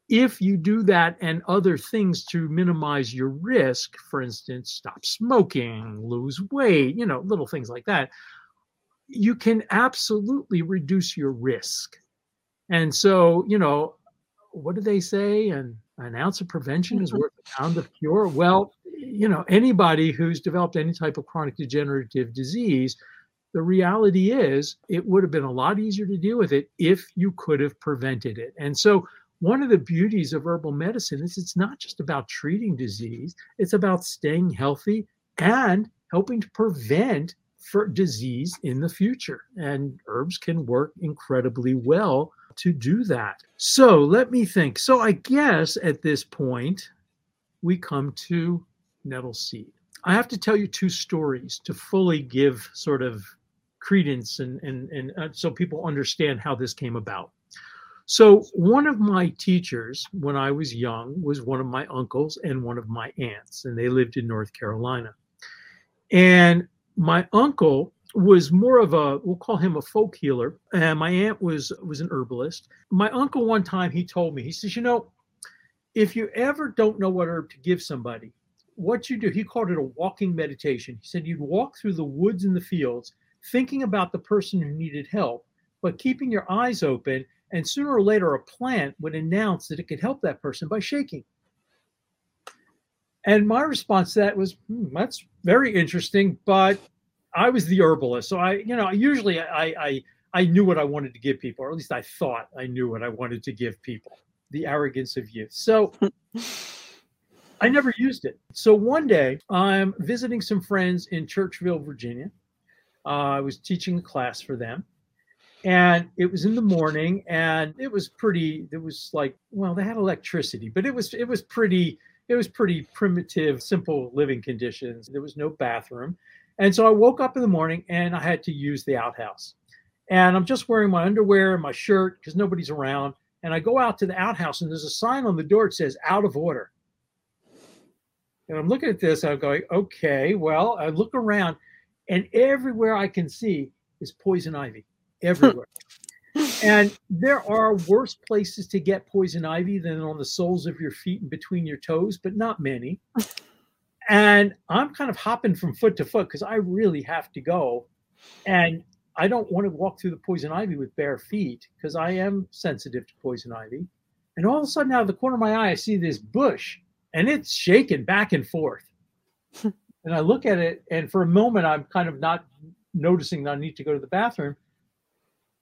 if you do that and other things to minimize your risk, for instance, stop smoking, lose weight, you know, little things like that, you can absolutely reduce your risk. And so, you know, what do they say? And an ounce of prevention is mm-hmm. worth a pound of cure. Well, you know, anybody who's developed any type of chronic degenerative disease, the reality is it would have been a lot easier to deal with it if you could have prevented it. And so, one of the beauties of herbal medicine is it's not just about treating disease, it's about staying healthy and helping to prevent for disease in the future. And herbs can work incredibly well to do that. So let me think. So I guess at this point, we come to nettle seed. I have to tell you two stories to fully give sort of credence and, and, and uh, so people understand how this came about. So, one of my teachers when I was young was one of my uncles and one of my aunts, and they lived in North Carolina. And my uncle was more of a we'll call him a folk healer. And my aunt was was an herbalist. My uncle one time he told me he says you know if you ever don't know what herb to give somebody what you do he called it a walking meditation. He said you'd walk through the woods and the fields thinking about the person who needed help but keeping your eyes open and sooner or later a plant would announce that it could help that person by shaking. And my response to that was hmm, that's very interesting but I was the herbalist. So I, you know, usually I, I, I knew what I wanted to give people, or at least I thought I knew what I wanted to give people. The arrogance of youth. So I never used it. So one day I'm visiting some friends in Churchville, Virginia. Uh, I was teaching a class for them. And it was in the morning, and it was pretty. It was like, well, they had electricity, but it was it was pretty. It was pretty primitive, simple living conditions. There was no bathroom, and so I woke up in the morning and I had to use the outhouse. And I'm just wearing my underwear and my shirt because nobody's around. And I go out to the outhouse, and there's a sign on the door that says "out of order." And I'm looking at this, I'm going, okay, well, I look around, and everywhere I can see is poison ivy, everywhere. and there are worse places to get poison ivy than on the soles of your feet and between your toes, but not many. And I'm kind of hopping from foot to foot because I really have to go. And I don't want to walk through the poison ivy with bare feet because I am sensitive to poison ivy. And all of a sudden, out of the corner of my eye, I see this bush and it's shaking back and forth. and I look at it, and for a moment, I'm kind of not noticing that I need to go to the bathroom.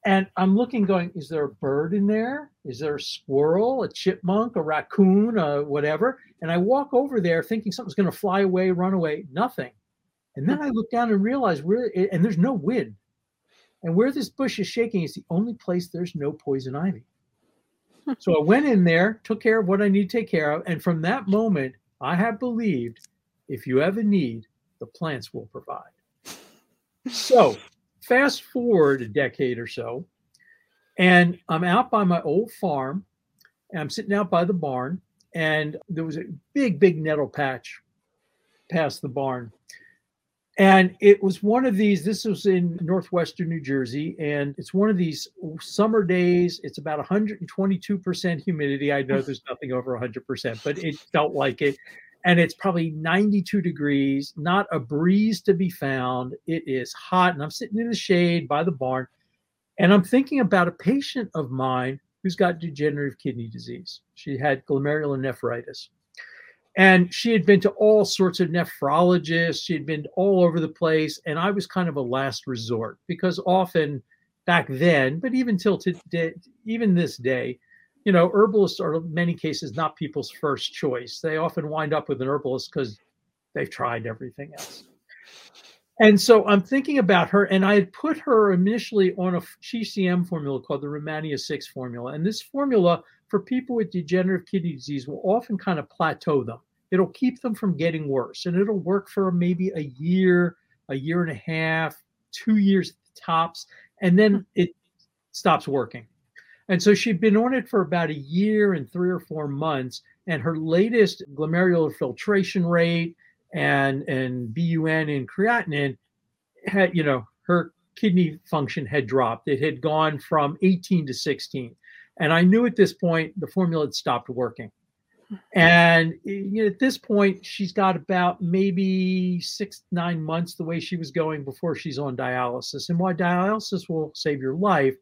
And I'm looking, going, is there a bird in there? Is there a squirrel, a chipmunk, a raccoon, a whatever? And I walk over there thinking something's going to fly away, run away. Nothing. And then I look down and realize where, and there's no wind. And where this bush is shaking is the only place there's no poison ivy so I went in there, took care of what I need to take care of. And from that moment, I have believed if you have a need, the plants will provide. So fast forward a decade or so, and I'm out by my old farm, and I'm sitting out by the barn, and there was a big, big nettle patch past the barn. And it was one of these, this was in northwestern New Jersey, and it's one of these summer days. It's about 122% humidity. I know there's nothing over 100%, but it felt like it. And it's probably 92 degrees, not a breeze to be found. It is hot. And I'm sitting in the shade by the barn, and I'm thinking about a patient of mine who's got degenerative kidney disease. She had glomerulonephritis. And she had been to all sorts of nephrologists. She had been all over the place. And I was kind of a last resort because often back then, but even till today, even this day, you know, herbalists are in many cases not people's first choice. They often wind up with an herbalist because they've tried everything else. And so I'm thinking about her, and I had put her initially on a TCM formula called the Rehmannia 6 formula. And this formula for people with degenerative kidney disease will often kind of plateau them. It'll keep them from getting worse, and it'll work for maybe a year, a year and a half, two years tops, and then hmm. it stops working. And so she'd been on it for about a year and three or four months, and her latest glomerular filtration rate and and BUN and creatinine had, you know, her kidney function had dropped. It had gone from 18 to 16. And I knew at this point the formula had stopped working. Hmm. And eh, you know, at this point, she's got about maybe six, nine months the way she was going before she's on dialysis. And why dialysis will save your life,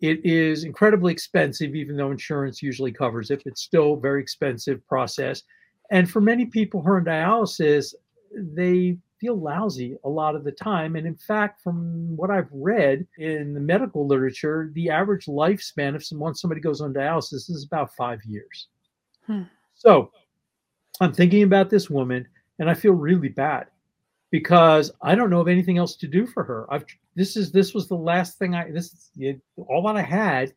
it is incredibly expensive, even though insurance usually covers it. It's still a very expensive process. And for many people who are on dialysis, they feel lousy a lot of the time. And in fact, from what I've read in the medical literature, the average lifespan of someone somebody goes on dialysis is about five years. Hmm. So I'm thinking about this woman and I feel really bad because I don't know of anything else to do for her. I've this is this was the last thing I this is all that I had.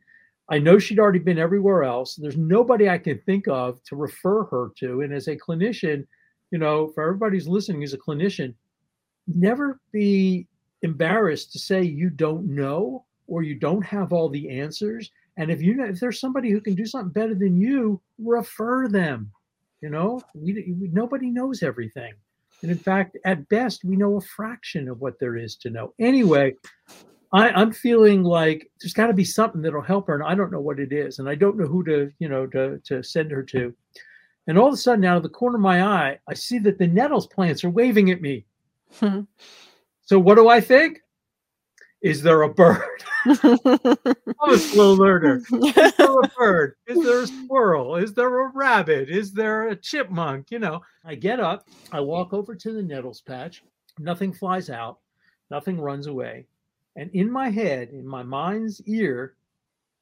I know she'd already been everywhere else. There's nobody I can think of to refer her to. And as a clinician, you know, for everybody who's listening as a clinician, never be embarrassed to say you don't know or you don't have all the answers. And if you know if there's somebody who can do something better than you, refer them. You know, we, we, nobody knows everything. And in fact, at best, we know a fraction of what there is to know. Anyway, I, am feeling like there's got to be something that'll help her, and I don't know what it is, and I don't know who to, you know, to to send her to. And all of a sudden, out of the corner of my eye, I see that the nettles plants are waving at me. Hmm. So what do I think? Is there a bird? I'm a slow learner. Is there a bird? Is there a squirrel? Is there a rabbit? Is there a chipmunk? You know, I get up, I walk over to the nettles patch. Nothing flies out. Nothing runs away. And in my head, in my mind's ear,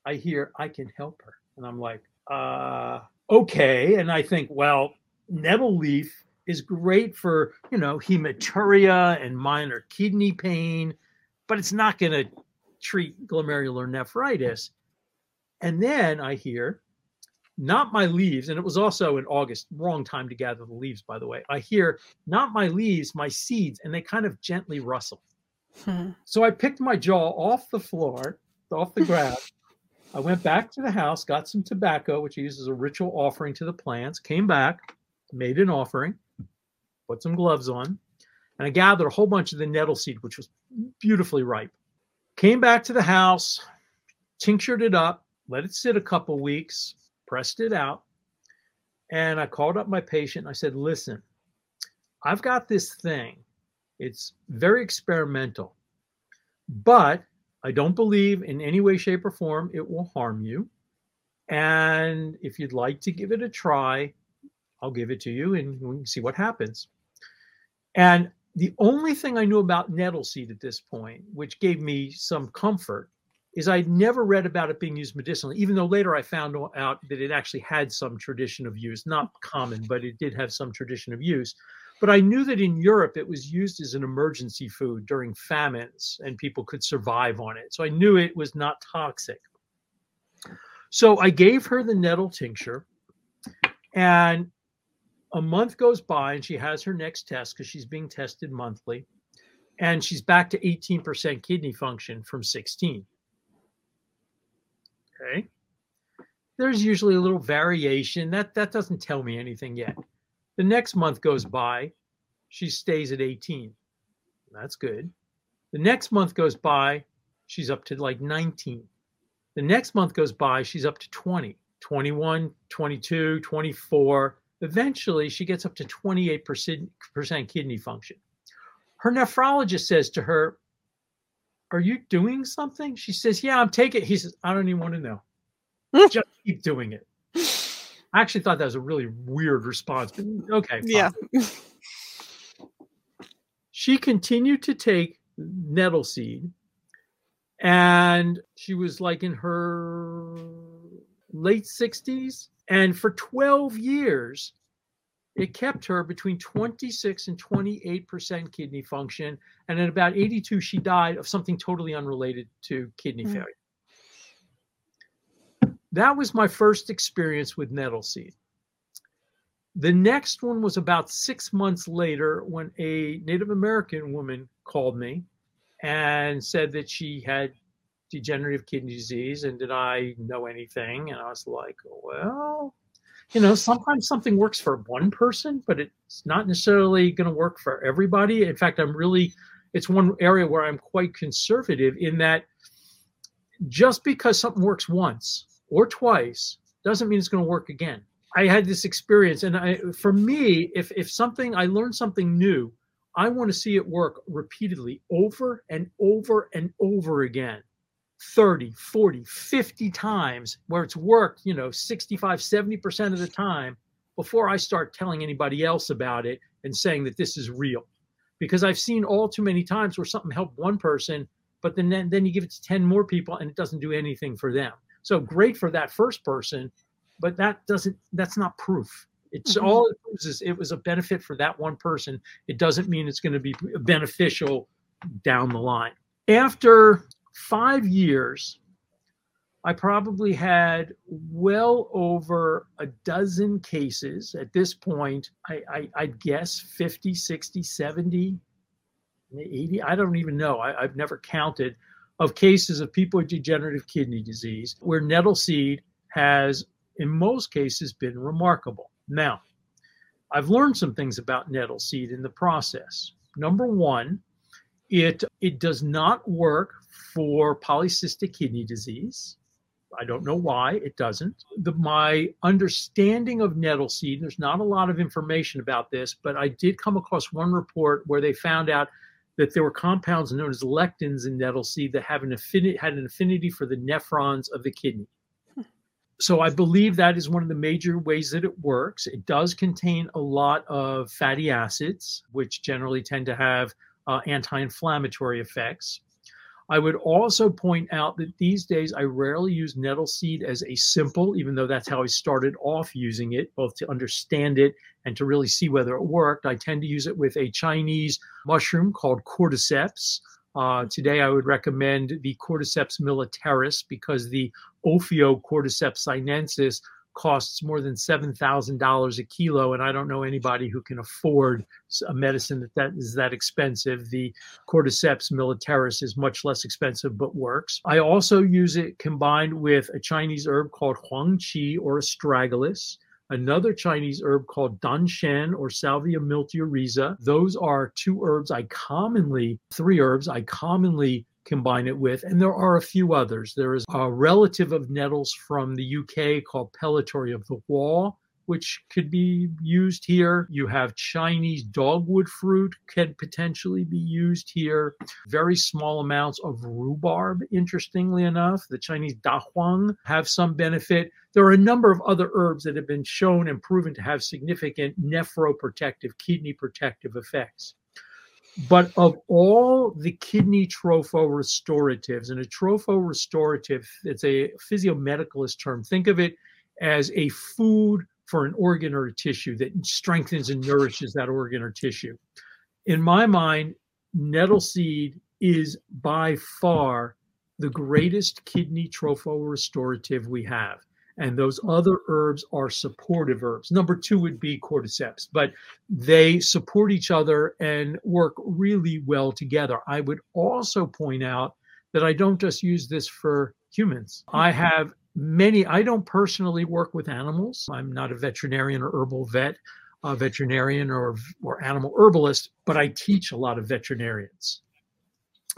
I hear, I can help her. And I'm like, uh, okay. And I think, well, nettle leaf is great for, you know, hematuria and minor kidney pain, but it's not going to treat glomerular nephritis. And then I hear, not my leaves, and it was also in August, wrong time to gather the leaves, by the way. I hear, not my leaves, my seeds, and they kind of gently rustle. Hmm. So I picked my jaw off the floor, off the ground. I went back to the house, got some tobacco, which I use as a ritual offering to the plants, came back, made an offering, put some gloves on, and I gathered a whole bunch of the nettle seed, which was beautifully ripe. Came back to the house, tinctured it up, let it sit a couple weeks, pressed it out, and I called up my patient. I said, Listen, I've got this thing it's very experimental, but I don't believe in any way, shape, or form it will harm you. And if you'd like to give it a try, I'll give it to you and we can see what happens. And the only thing I knew about nettle seed at this point, which gave me some comfort, is I'd never read about it being used medicinally, even though later I found out that it actually had some tradition of use, not common, but it did have some tradition of use. But I knew that in Europe it was used as an emergency food during famines and people could survive on it. So I knew it was not toxic. So I gave her the nettle tincture and a month goes by and she has her next test because she's being tested monthly and she's back to 18% kidney function from 16 okay there's usually a little variation that that doesn't tell me anything yet the next month goes by, she stays at 18. That's good. The next month goes by, she's up to like 19. The next month goes by, she's up to 20, 21, 22, 24. Eventually, she gets up to 28% kidney function. Her nephrologist says to her, Are you doing something? She says, Yeah, I'm taking it. He says, I don't even want to know. Just keep doing it. I actually thought that was a really weird response, but okay. Fine. Yeah. she continued to take nettle seed and she was like in her late 60s and for 12 years it kept her between 26 and 28% kidney function and at about 82 she died of something totally unrelated to kidney mm. failure that was my first experience with nettle seed. The next one was about six months later when a Native American woman called me and said that she had degenerative kidney disease and did I know anything? And I was like, well, you know, sometimes something works for one person, but it's not necessarily going to work for everybody. In fact, I'm really, it's one area where I'm quite conservative in that just because something works once or twice doesn't mean it's going to work again. I had this experience, and I, for me, if if something I learned something new, I want to see it work repeatedly over and over and over again 30 40 50 times where it's worked you know 65 70% of the time before i start telling anybody else about it and saying that this is real because i've seen all too many times where something helped one person but then then you give it to 10 more people and it doesn't do anything for them so great for that first person, but that doesn't that's not proof. It's mm-hmm. all it proves is it was a benefit for that one person. It doesn't mean it's going to be beneficial down the line. After five years, I probably had well over a dozen cases at this point. I, I, I'd guess 50, 60, 70, 80. I don't even know. I, I've never counted of cases of people with degenerative kidney disease where nettle seed has, in most cases, been remarkable. Now, I've learned some things about nettle seed in the process. Number one, it it does not work for polycystic kidney disease. I don't know why it doesn't. The, my understanding of nettle seed, there's not a lot of information about this, but I did come across one report where they found out that there were compounds known as lectins in nettle seed that have an affinity had an affinity for the nephrons of the kidney. Hmm. So I believe that is one of the major ways that it works. It does contain a lot of fatty acids, which generally tend to have uh, anti inflammatory effects. I would also point out that these days I rarely use nettle seed as a simple, even though that's how I started off using it, both to understand it and to really see whether it worked. I tend to use it with a Chinese mushroom called cordyceps. Uh, today, I would recommend the Cordyceps militaris because the Ophiocordyceps sinensis costs more than $7,000 a kilo. And I don't know anybody who can afford a medicine that, that is that expensive. The Cordyceps militaris is much less expensive, but works. I also use it combined with a Chinese herb called Huangqi or astragalus another Chinese herb called danshen or Salvia miltiorrhiza. Those are two herbs I commonly, three herbs I commonly combine it with. And there are a few others. There is a relative of nettles from the UK called Pellitory of the Wall, which could be used here. You have Chinese dogwood fruit can potentially be used here. Very small amounts of rhubarb, interestingly enough. The Chinese dahuang have some benefit. There are a number of other herbs that have been shown and proven to have significant nephroprotective, kidney protective effects. But of all the kidney tropho-restoratives, and a tropho-restorative, it's a physiomedicalist term. Think of it as a food for an organ or a tissue that strengthens and nourishes that organ or tissue. In my mind, nettle seed is by far the greatest kidney tropho-restorative we have and those other herbs are supportive herbs. Number two would be cordyceps, but they support each other and work really well together. I would also point out that I don't just use this for humans. I have many, I don't personally work with animals. I'm not a veterinarian or herbal vet, a veterinarian or, or animal herbalist, but I teach a lot of veterinarians.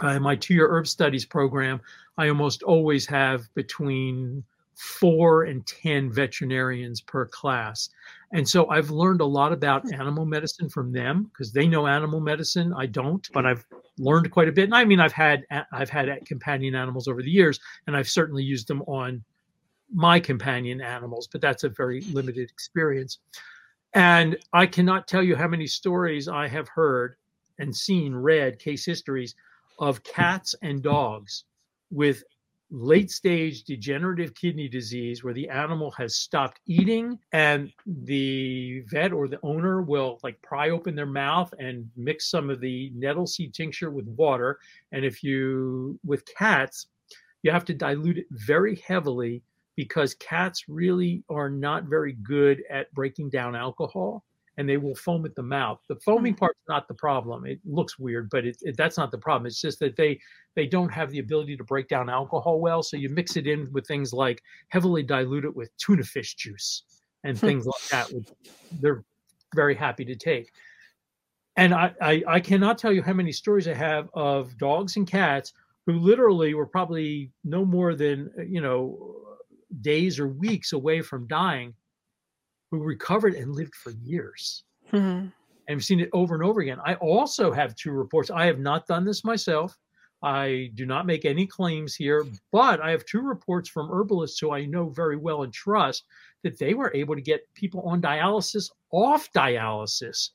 Uh, in my two year herb studies program, I almost always have between four and 10 veterinarians per class. And so I've learned a lot about hmm. animal medicine from them because they know animal medicine. I don't, but I've learned quite a bit. And I mean, I've had I've had companion animals over the years, and I've certainly used them on my companion animals, but that's a very limited experience. And I cannot tell you how many stories I have heard and seen, read case histories of cats and dogs with late stage degenerative kidney disease where the animal has stopped eating and the vet or the owner will like pry open their mouth and mix some of the nettle seed tincture with water. And if you with cats you have to dilute it very heavily because cats really are not very good at breaking down alcohol and they will foam at the mouth. The foaming mm-hmm. part's not the problem. It looks weird, but it, it, that's not the problem. It's just that they they don't have the ability to break down alcohol well. So you mix it in with things like heavily dilute it with tuna fish juice and hmm. things like that. Which they're very happy to take. And I, I I cannot tell you how many stories I have of dogs and cats who literally were probably no more than you know days or weeks away from dying who recovered and lived for years. Mm-hmm. And we've seen it over and over again. I also have two reports. I have not done this myself. I do not make any claims here, but I have two reports from herbalists who I know very well and trust that they were able to get people on dialysis off dialysis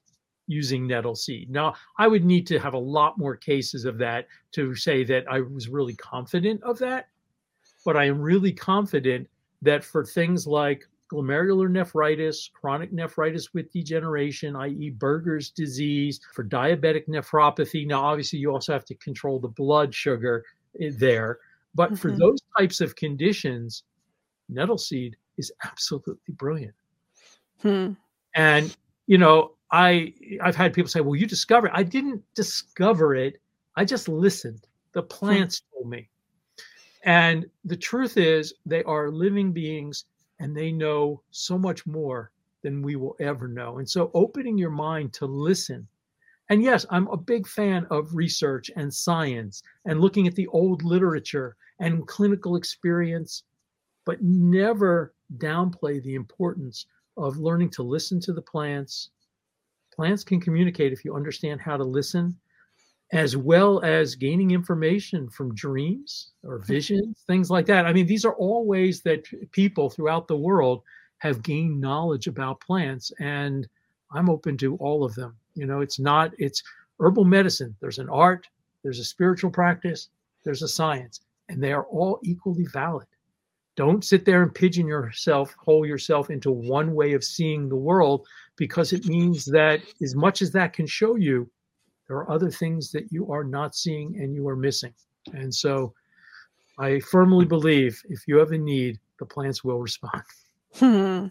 using nettle seed. Now, I would need to have a lot more cases of that to say that I was really confident of that, but I am really confident that for things like glomerular nephritis, chronic nephritis with degeneration, i.e., Berger's disease, for diabetic nephropathy. Now, obviously, you also have to control the blood sugar eh, there. But mm-hmm. for those types of conditions, nettle seed is absolutely brilliant. Hmm. And, you know, I I've had people say, "Well, you discovered." It. I didn't discover it. I just listened. The hmm. plants told me. And the truth is, they are living beings and they know so much more than we will ever know. And so opening your mind to listen. And yes, I'm a big fan of research and science and looking at the old literature and clinical experience, but never downplay the importance of learning to listen to the plants. Plants can communicate if you understand how to listen as well as gaining information from dreams or hmm. visions, things like that. I mean, these are all ways that people throughout the world have gained knowledge about plants, and I'm open to all of them. You know, it's not, it's herbal medicine, there's an art, there's a spiritual practice, there's a science, and they are all equally valid. Don't sit there and pigeon yourself, hole yourself into one way of seeing the world because it means that as much as that can show you, there are other things that you are not seeing and you are missing. And so I firmly believe if you have a need, the plants will respond. Hmm.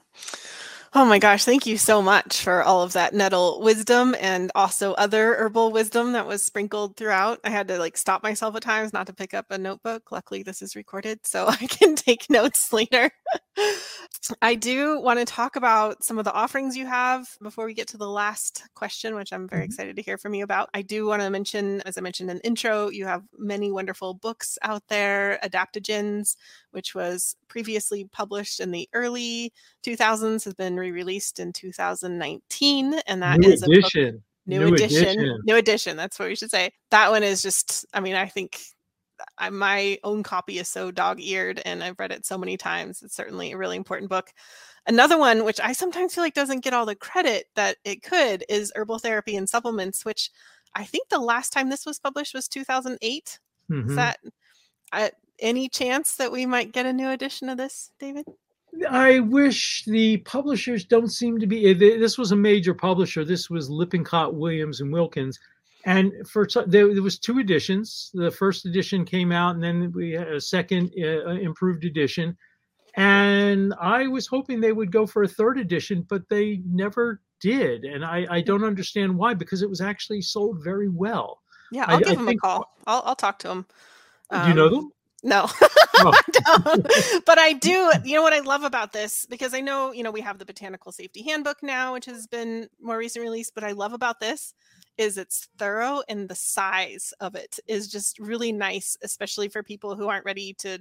Oh my gosh, thank you so much for all of that nettle wisdom and also other herbal wisdom that was sprinkled throughout. I had to like stop myself at times not to pick up a notebook. Luckily, this is recorded so I can take notes later. I do want to talk about some of the offerings you have before we get to the last question, which I'm very mm-hmm. excited to hear from you about. I do want to mention, as I mentioned in intro, you have many wonderful books out there, Adaptogens, which was previously published in the early 2000s, has been re-released in 2019, and that new is edition. New, new edition, edition, new edition. That's what we should say. That one is just, I mean, I think I, my own copy is so dog-eared, and I've read it so many times. It's certainly a really important book. Another one, which I sometimes feel like doesn't get all the credit that it could, is Herbal Therapy and Supplements, which I think the last time this was published was 2008. Mm-hmm. Is that uh, any chance that we might get a new edition of this, David? I wish the publishers don't seem to be. This was a major publisher. This was Lippincott, Williams, and Wilkins, and for there, there was two editions. The first edition came out, and then we had a second uh, improved edition. And I was hoping they would go for a third edition, but they never did, and I, I don't understand why because it was actually sold very well. Yeah, I'll I, give I him a call. I'll, I'll talk to him. Um, do you know um, them? No, oh. but I do. You know what I love about this because I know you know we have the Botanical Safety Handbook now, which has been more recent release. But I love about this is it's thorough and the size of it is just really nice, especially for people who aren't ready to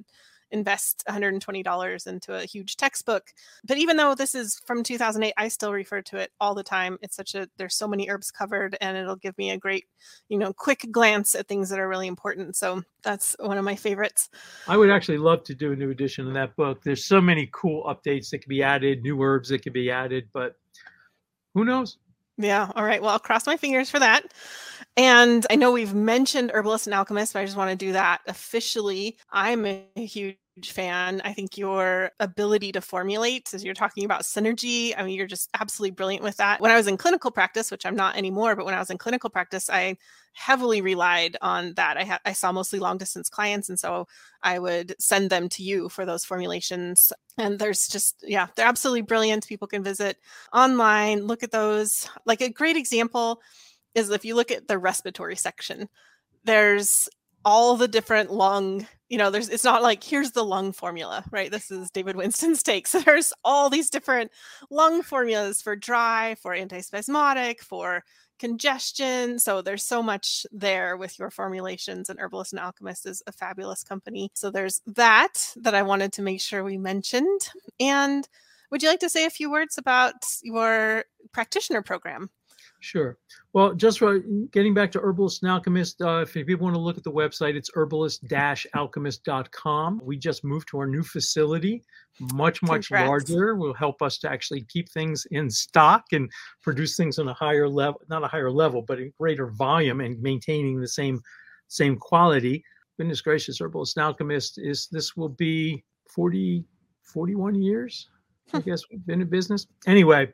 invest $120 into a huge textbook. But even though this is from 2008, I still refer to it all the time. It's such a, there's so many herbs covered and it'll give me a great, you know, quick glance at things that are really important. So that's one of my favorites. I would actually love to do a new edition of that book. There's so many cool updates that can be added, new herbs that can be added, but who knows? Yeah. All right. Well, I'll cross my fingers for that. And I know we've mentioned Herbalist and Alchemist, but I just want to do that officially. I'm a huge fan. I think your ability to formulate, as you're talking about synergy, I mean, you're just absolutely brilliant with that. When I was in clinical practice, which I'm not anymore, but when I was in clinical practice, I heavily relied on that. I, ha- I saw mostly long distance clients, and so I would send them to you for those formulations. And there's just, yeah, they're absolutely brilliant. People can visit online, look at those. Like a great example is if you look at the respiratory section, there's all the different lung you know there's it's not like here's the lung formula right? This is david winston's take. So there's all these different lung formulas for dry for antispasmodic for congestion. So there's so much there with your formulations and herbalist and alchemist is a fabulous company. So there's that that i wanted to make sure we mentioned. And would you like to say a few words about your practitioner program Sure. Well, just for getting back to Herbalist and Alchemist, uh, if people want to look at the website, it's herbalist-alchemist.com. We just moved to our new facility, much, much Congrats. larger. Will help us to actually keep things in stock and produce things on a higher level, not a higher level, but a greater volume and maintaining the same same quality. Goodness gracious, Herbalist and Alchemist is this will be 40, 41 years I guess we've been in business. Anyway,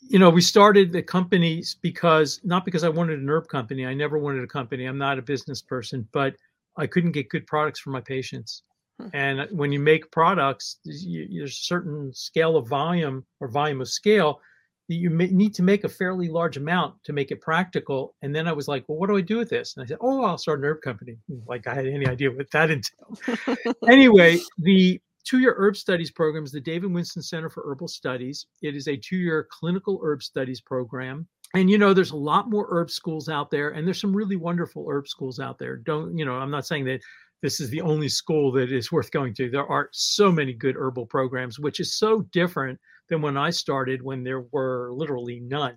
you know, we started the companies because not because I wanted an herb company. I never wanted a company. I'm not a business person, but I couldn't get good products for my patients. Hmm. And when you make products, you, there's a certain scale of volume or volume of scale that you may, need to make a fairly large amount to make it practical. And then I was like, well, what do I do with this? And I said, oh, I'll start an herb company. Like I had any idea what that entailed. anyway, the two-year herb studies program is the David Winston Center for Herbal Studies. It is a two-year clinical herb studies program. And you know, there's a lot more herb schools out there, and there's some really wonderful herb schools out there. Don't you know? I'm not saying that this is the only school that is worth going to. There are so many good herbal programs, which is so different than when I started, when there were literally none.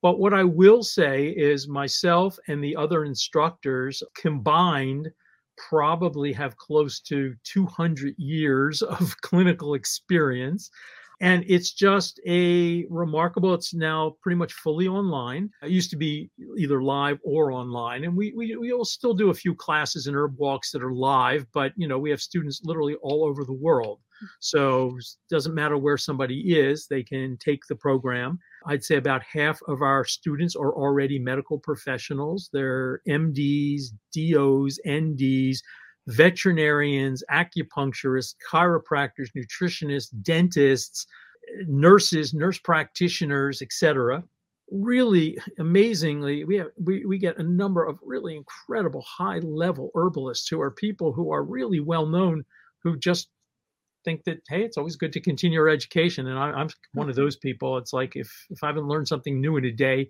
But what I will say is, myself and the other instructors combined probably have close to 200 years of clinical experience. And it's just a remarkable, it's now pretty much fully online. It used to be either live or online. And we, we, we will still do a few classes and herb walks that are live, but you know, we have students literally all over the world. Hmm. So it doesn't matter where somebody is, they can take the program. I'd say about half of our students are already medical professionals. They're MDs, DOs, NDs, veterinarians, acupuncturists, chiropractors, nutritionists, dentists, nurses, nurse practitioners, etc. Really amazingly, we have we, we get a number of really incredible high level herbalists who are people who are really well known who just think that hey, it's always good to continue our education. And I, am hmm. one of those people. It's like if if I haven't learned something new in a day,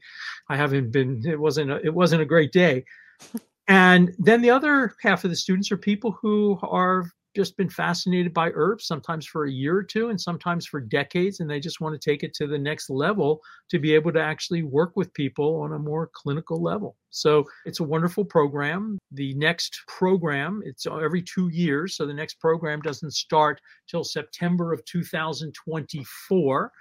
I haven't been. It wasn't. A, it wasn't a great day. And then the other half of the students are people who are just been fascinated by herbs, sometimes for a year or two, and sometimes for decades, and they just want to take it to the next level to be able to actually work with people on a more clinical level. So it's a wonderful program. The next program, it's every two years. So the next program doesn't start till September of 2024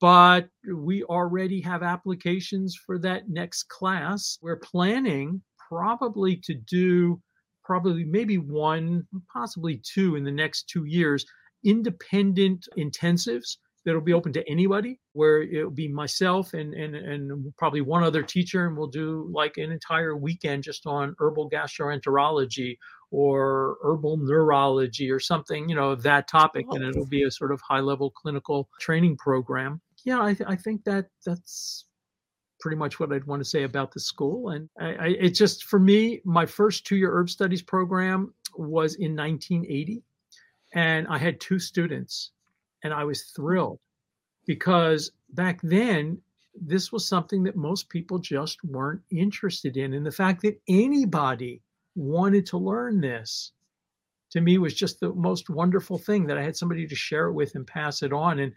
but we already have applications for that next class. We're planning probably to do probably maybe one, possibly two in the next two years, independent intensives that'll be open to anybody where it'll be myself and and and probably one other teacher and we'll do like an entire weekend just on herbal gastroenterology or herbal neurology or something you know that topic and oh. it'll be a sort of high level clinical training program. Yeah i, th- I think that that's pretty much what I'd want to say about the school. And I, I, it just, for me, my first two year herb studies program was in 1980. And I had two students, and I was thrilled because back then, this was something that most people just weren't interested in. And the fact that anybody wanted to learn this to me was just the most wonderful thing that I had somebody to share it with and pass it on. And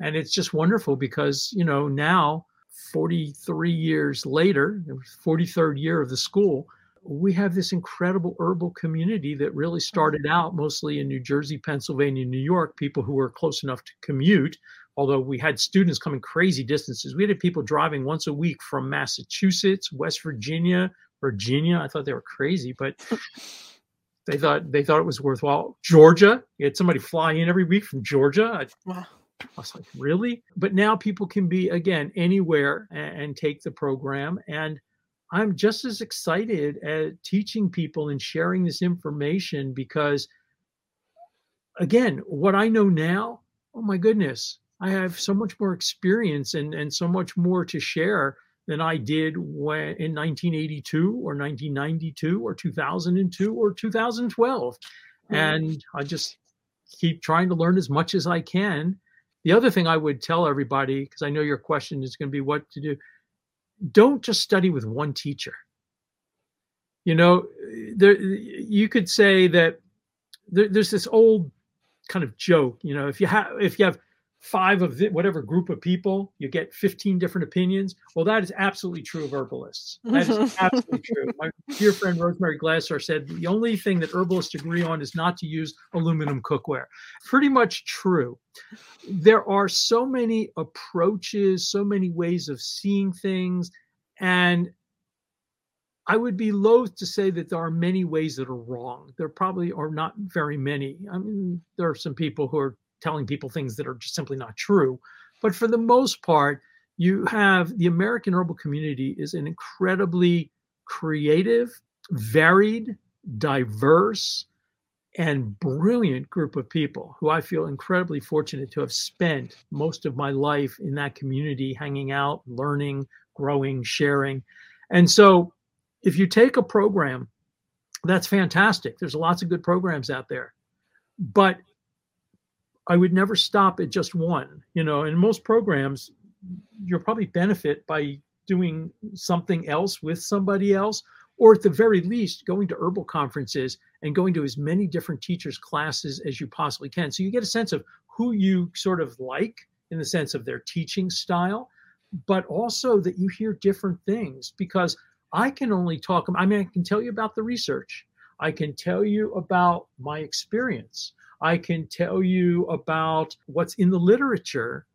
and it's just wonderful because, you know, now 43 years later, 43rd year of the school, we have this incredible herbal community that really started out mostly in New Jersey, Pennsylvania, New York, people who were close enough to commute. Although we had students coming crazy distances, we had people driving once a week from Massachusetts, West Virginia, Virginia. I thought they were crazy, but they thought they thought it was worthwhile. Georgia, you had somebody fly in every week from Georgia. Wow. I was like, really? But now people can be, again, anywhere and, and take the program. And I'm just as excited at teaching people and sharing this information because, again, what I know now, oh my goodness, I have so much more experience and, and so much more to share than I did when in 1982 or 1992 or 2002 or 2012. Mm-hmm. And I just keep trying to learn as much as I can the other thing I would tell everybody, because I know your question is going to be what to do, don't just study with one teacher. You know, there you could say that there, there's this old kind of joke. You know, if you have if you have five of the, whatever group of people, you get 15 different opinions. Well, that is absolutely true of herbalists. That is absolutely true. My dear friend Rosemary Gladstar said the only thing that herbalists agree on is not to use aluminum cookware. Pretty much true. There are so many approaches, so many ways of seeing things. And I would be loath to say that there are many ways that are wrong. There probably are not very many. I mean, there are some people who are telling people things that are just simply not true. But for the most part, you have the American herbal community is an incredibly creative, varied, diverse, and brilliant group of people who I feel incredibly fortunate to have spent most of my life in that community, hanging out, learning, growing, sharing. And so, if you take a program, that's fantastic. There's lots of good programs out there. But I would never stop at just one. You know, in most programs, you'll probably benefit by doing something else with somebody else, or at the very least, going to herbal conferences and going to as many different teachers' classes as you possibly can. So you get a sense of who you sort of like in the sense of their teaching style, but also that you hear different things because I can only talk, I mean, I can tell you about the research. I can tell you about my experience. I can tell you about what's in the literature,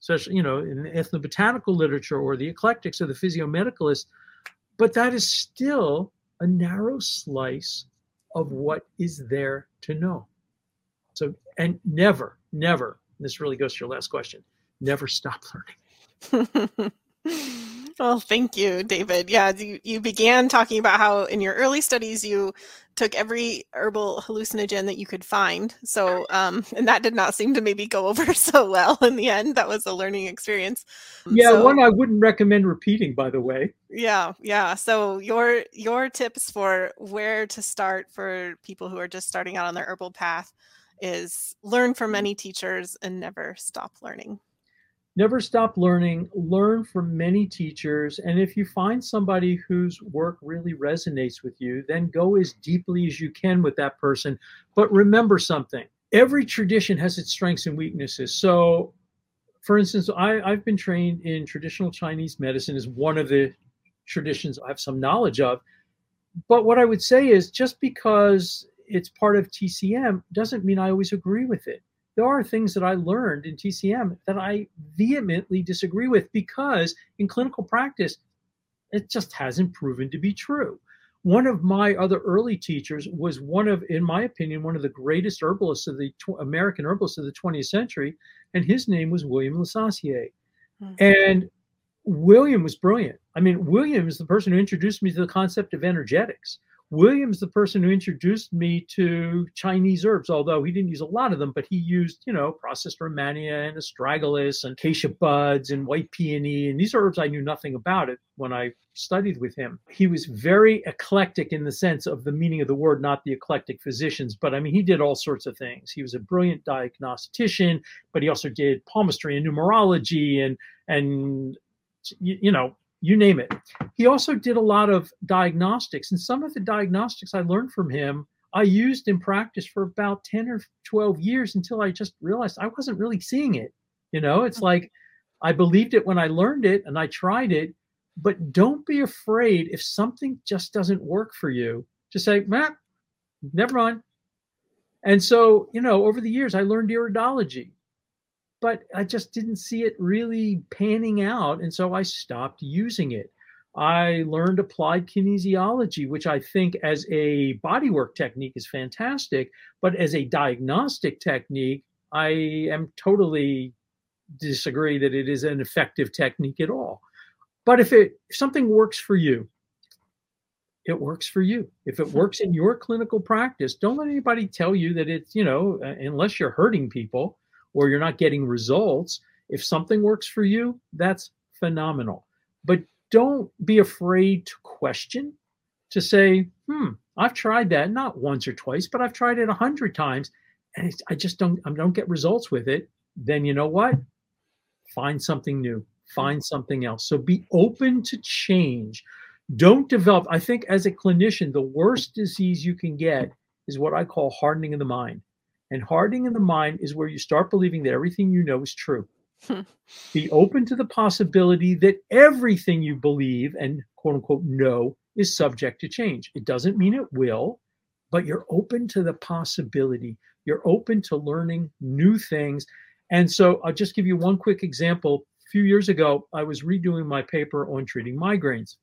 especially, you know, in the ethnobotanical literature or the eclectics or the physiomedicalists. But that is still a narrow slice of what is there to know. So, and never, never, this really goes to your last question, never stop learning. well, thank you, David. Yeah, you, you began talking about how in your early studies you took every herbal hallucinogen that you could find. So, um, and that did not seem to maybe go over so well in the end. That was a learning experience. Yeah, so, one I wouldn't recommend repeating, by the way. Yeah, yeah. So your your tips for where to start for people who are just starting out on their herbal path is learn from many teachers and never stop learning never stop learning. Learn from many teachers. And if you find somebody whose work really resonates with you then go as deeply as you can with that person. But remember something. Every tradition has its strengths and weaknesses. So for instance I, i've been trained in traditional chinese medicine is one of the traditions i have some knowledge of. But what i would say is just because it's part of tcm doesn't mean i always agree with it there are things that I learned in TCM that I vehemently disagree with because in clinical practice, it just hasn't proven to be true. One of my other early teachers was one of, in my opinion, one of the greatest herbalists of the tw- American herbalists of the 20th century, and his name was William Lesassier. Mm-hmm. And William was brilliant. I mean, William is the person who introduced me to the concept of energetics. William's the person who introduced me to Chinese herbs, although he didn't use a lot of them, but he used, you know, processed Rehmannia and astragalus and acacia buds and white peony. And these herbs I knew nothing about it when I studied with him. He was very eclectic in the sense of the meaning of the word, not the eclectic physicians, but I mean, he did all sorts of things. He was a brilliant diagnostician, but he also did palmistry and numerology and, and, you know, you name it. He also did a lot of diagnostics, and some of the diagnostics I learned from him, I used in practice for about 10 or 12 years until I just realized I wasn't really seeing it. You know, it's mm-hmm. like I believed it when I learned it and I tried it, but don't be afraid if something just doesn't work for you. Just say, Matt, never mind. And so, you know, over the years, I learned iridology but I just didn't see it really panning out. And so I stopped using it. I learned applied kinesiology, which I think as a bodywork technique is fantastic, but as a diagnostic technique, I am totally disagree that it is an effective technique at all. But if it if something works for you, it works for you. If it hmm. works in your clinical practice, don't let anybody tell you that it's, you know, uh, unless you're hurting people, or you're not getting results, if something works for you, that's phenomenal. But don't be afraid to question, to say, hmm, I've tried that not once or twice, but I've tried it a hundred times and I just don't I don't get results with it. Then you know what? Find something new. Find something else. So be open to change. Don't develop. I think as a clinician, the worst disease you can get is what I call hardening of the mind. And hardening in the mind is where you start believing that everything you know is true. Be open to the possibility that everything you believe and quote unquote know is subject to change. It doesn't mean it will, but you're open to the possibility. You're open to learning new things. And so I'll just give you one quick example. A few years ago, I was redoing my paper on treating migraines.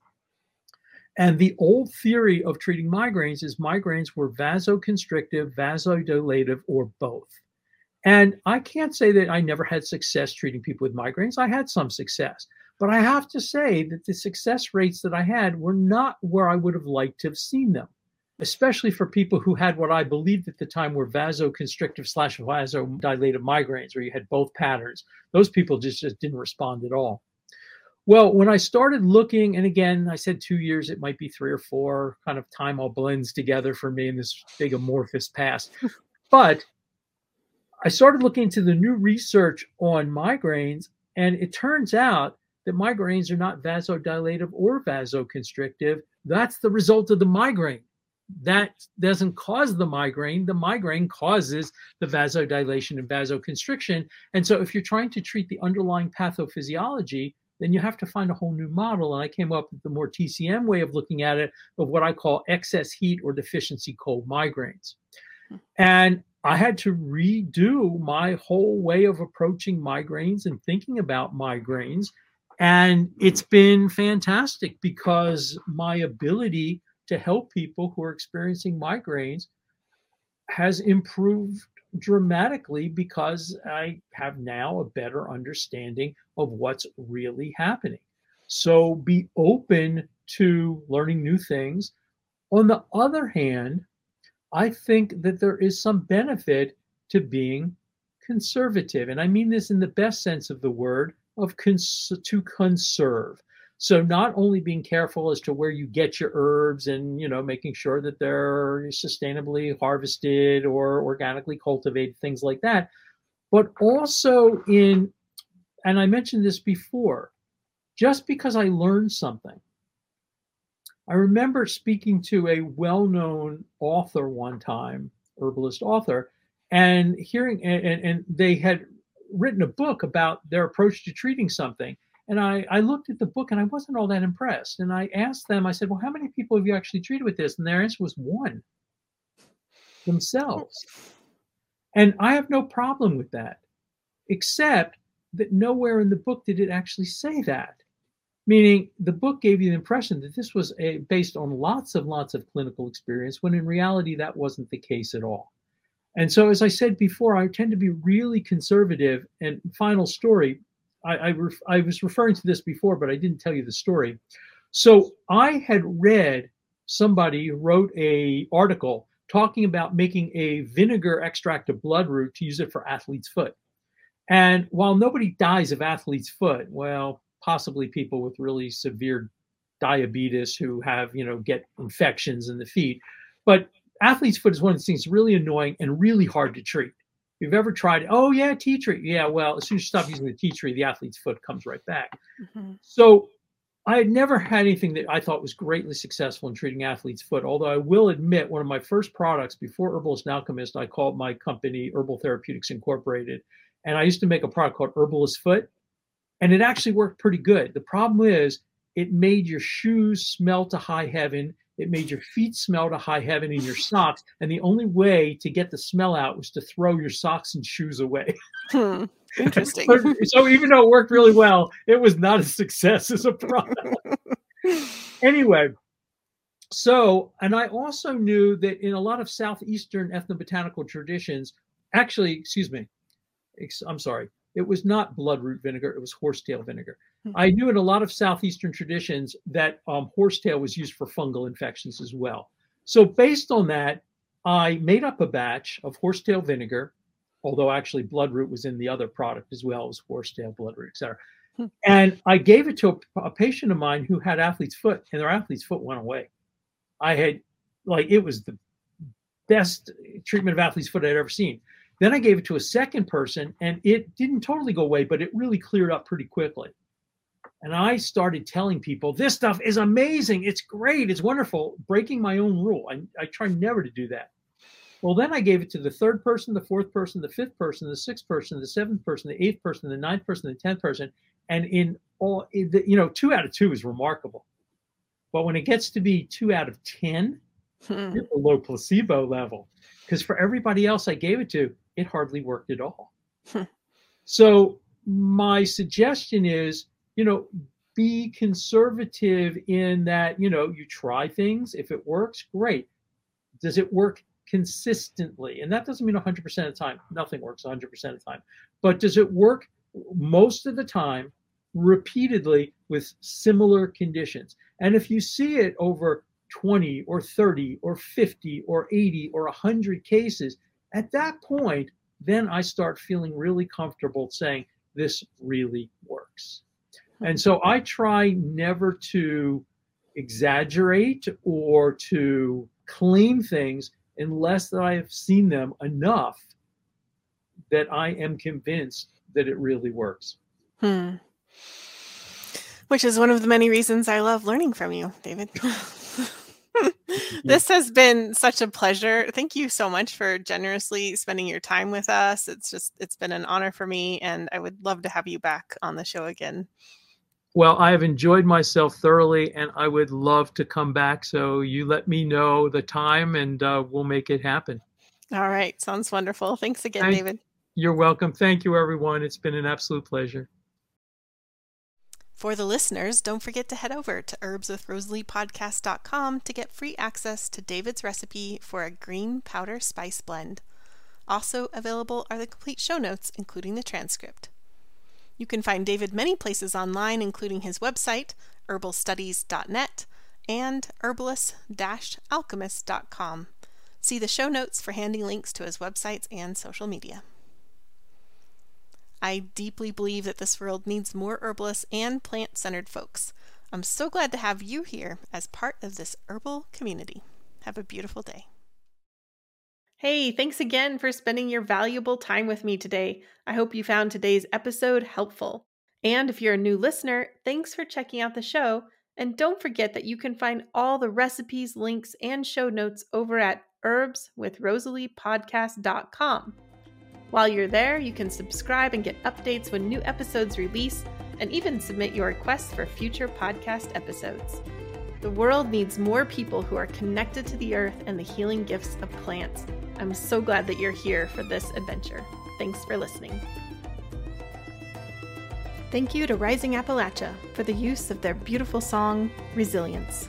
And the old theory of treating migraines is migraines were vasoconstrictive, vasodilative, or both. And I can't say that I never had success treating people with migraines. I had some success. But I have to say that the success rates that I had were not where I would have liked to have seen them, especially for people who had what I believed at the time were vasoconstrictive slash vasodilative migraines, where you had both patterns. Those people just, just didn't respond at all. Well, when I started looking, and again, I said two years, it might be three or four, kind of time all blends together for me in this big amorphous past. but I started looking into the new research on migraines, and it turns out that migraines are not vasodilative or vasoconstrictive. That's the result of the migraine. That doesn't cause the migraine. The migraine causes the vasodilation and vasoconstriction. And so, if you're trying to treat the underlying pathophysiology, then you have to find a whole new model. And I came up with the more TCM way of looking at it of what I call excess heat or deficiency cold migraines. Hmm. And I had to redo my whole way of approaching migraines and thinking about migraines. And it's been fantastic because my ability to help people who are experiencing migraines has improved dramatically because I have now a better understanding of what's really happening. So be open to learning new things. On the other hand, I think that there is some benefit to being conservative. And I mean this in the best sense of the word of cons- to conserve. So not only being careful as to where you get your herbs and you know making sure that they're sustainably harvested or organically cultivated things like that, but also in and I mentioned this before, just because I learned something I remember speaking to a well known author one time, herbalist author, and hearing, and, and they had written a book about their approach to treating something. And I, I looked at the book and I wasn't all that impressed. And I asked them, I said, Well, how many people have you actually treated with this? And their answer was one themselves. And I have no problem with that, except that nowhere in the book did it actually say that meaning the book gave you the impression that this was a, based on lots and lots of clinical experience when in reality that wasn't the case at all and so as i said before i tend to be really conservative and final story I, I, ref, I was referring to this before but i didn't tell you the story so i had read somebody wrote a article talking about making a vinegar extract of bloodroot to use it for athlete's foot and while nobody dies of athlete's foot well possibly people with really severe diabetes who have, you know, get infections in the feet. But athlete's foot is one of these things really annoying and really hard to treat. You've ever tried, oh yeah, tea tree. Yeah, well, as soon as you stop using the tea tree, the athlete's foot comes right back. Mm-hmm. So I had never had anything that I thought was greatly successful in treating athlete's foot. Although I will admit, one of my first products before Herbalist and Alchemist, I called my company Herbal Therapeutics Incorporated, and I used to make a product called Herbalist Foot and it actually worked pretty good. The problem is it made your shoes smell to high heaven. It made your feet smell to high heaven in your socks. And the only way to get the smell out was to throw your socks and shoes away. Hmm, interesting. so, so even though it worked really well, it was not a success as a product. anyway, so, and I also knew that in a lot of Southeastern ethnobotanical traditions, actually, excuse me, I'm sorry, it was not bloodroot vinegar, it was horsetail vinegar. Mm-hmm. I knew in a lot of Southeastern traditions that um, horsetail was used for fungal infections as well. So, based on that, I made up a batch of horsetail vinegar, although actually bloodroot was in the other product as well as horsetail, bloodroot, etc. Hmm. And I gave it to a, a patient of mine who had athlete's foot, and their athlete's foot went away. I had, like, it was the best treatment of athlete's foot I'd ever seen. Then I gave it to a second person and it didn't totally go away, but it really cleared up pretty quickly. And I started telling people, this stuff is amazing. It's great. It's wonderful. Breaking my own rule. I, I try never to do that. Well, then I gave it to the third person, the fourth person, the fifth person, the sixth person, the seventh person, the eighth person, the ninth person, the tenth person. And in all, you know, two out of two is remarkable. But when it gets to be two out of 10, hmm. you're below placebo level. Because for everybody else I gave it to, it hardly worked at all. Hmm. so my suggestion is, you know, be conservative in that, you know, you try things. If it works, great. Does it work consistently? And that doesn't mean 100% of the time. Nothing works 100% of the time. But does it work most of the time, repeatedly with similar conditions? And if you see it over 20 or 30 or 50 or 80 or 100 cases, at that point, then I start feeling really comfortable saying, this really works. And so I try never to exaggerate or to claim things unless that I have seen them enough that I am convinced that it really works. Hmm. Which is one of the many reasons I love learning from you, David. this has been such a pleasure. Thank you so much for generously spending your time with us. It's just it's been an honor for me and I would love to have you back on the show again. Well, I have enjoyed myself thoroughly and I would love to come back. So you let me know the time and uh, we'll make it happen. All right. Sounds wonderful. Thanks again, Thank, David. You're welcome. Thank you, everyone. It's been an absolute pleasure. For the listeners, don't forget to head over to herbswithrosaliePodcast.com to get free access to David's recipe for a green powder spice blend. Also available are the complete show notes, including the transcript. You can find David many places online, including his website, herbalstudies.net, and herbalist-alchemist.com. See the show notes for handy links to his websites and social media. I deeply believe that this world needs more herbalists and plant centered folks. I'm so glad to have you here as part of this herbal community. Have a beautiful day. Hey, thanks again for spending your valuable time with me today. I hope you found today's episode helpful. And if you're a new listener, thanks for checking out the show. And don't forget that you can find all the recipes, links, and show notes over at herbswithrosaliepodcast.com. While you're there, you can subscribe and get updates when new episodes release and even submit your requests for future podcast episodes. The world needs more people who are connected to the earth and the healing gifts of plants. I'm so glad that you're here for this adventure. Thanks for listening. Thank you to Rising Appalachia for the use of their beautiful song, Resilience.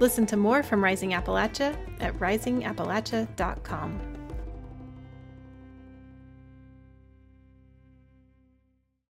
Listen to more from Rising Appalachia at risingappalachia.com.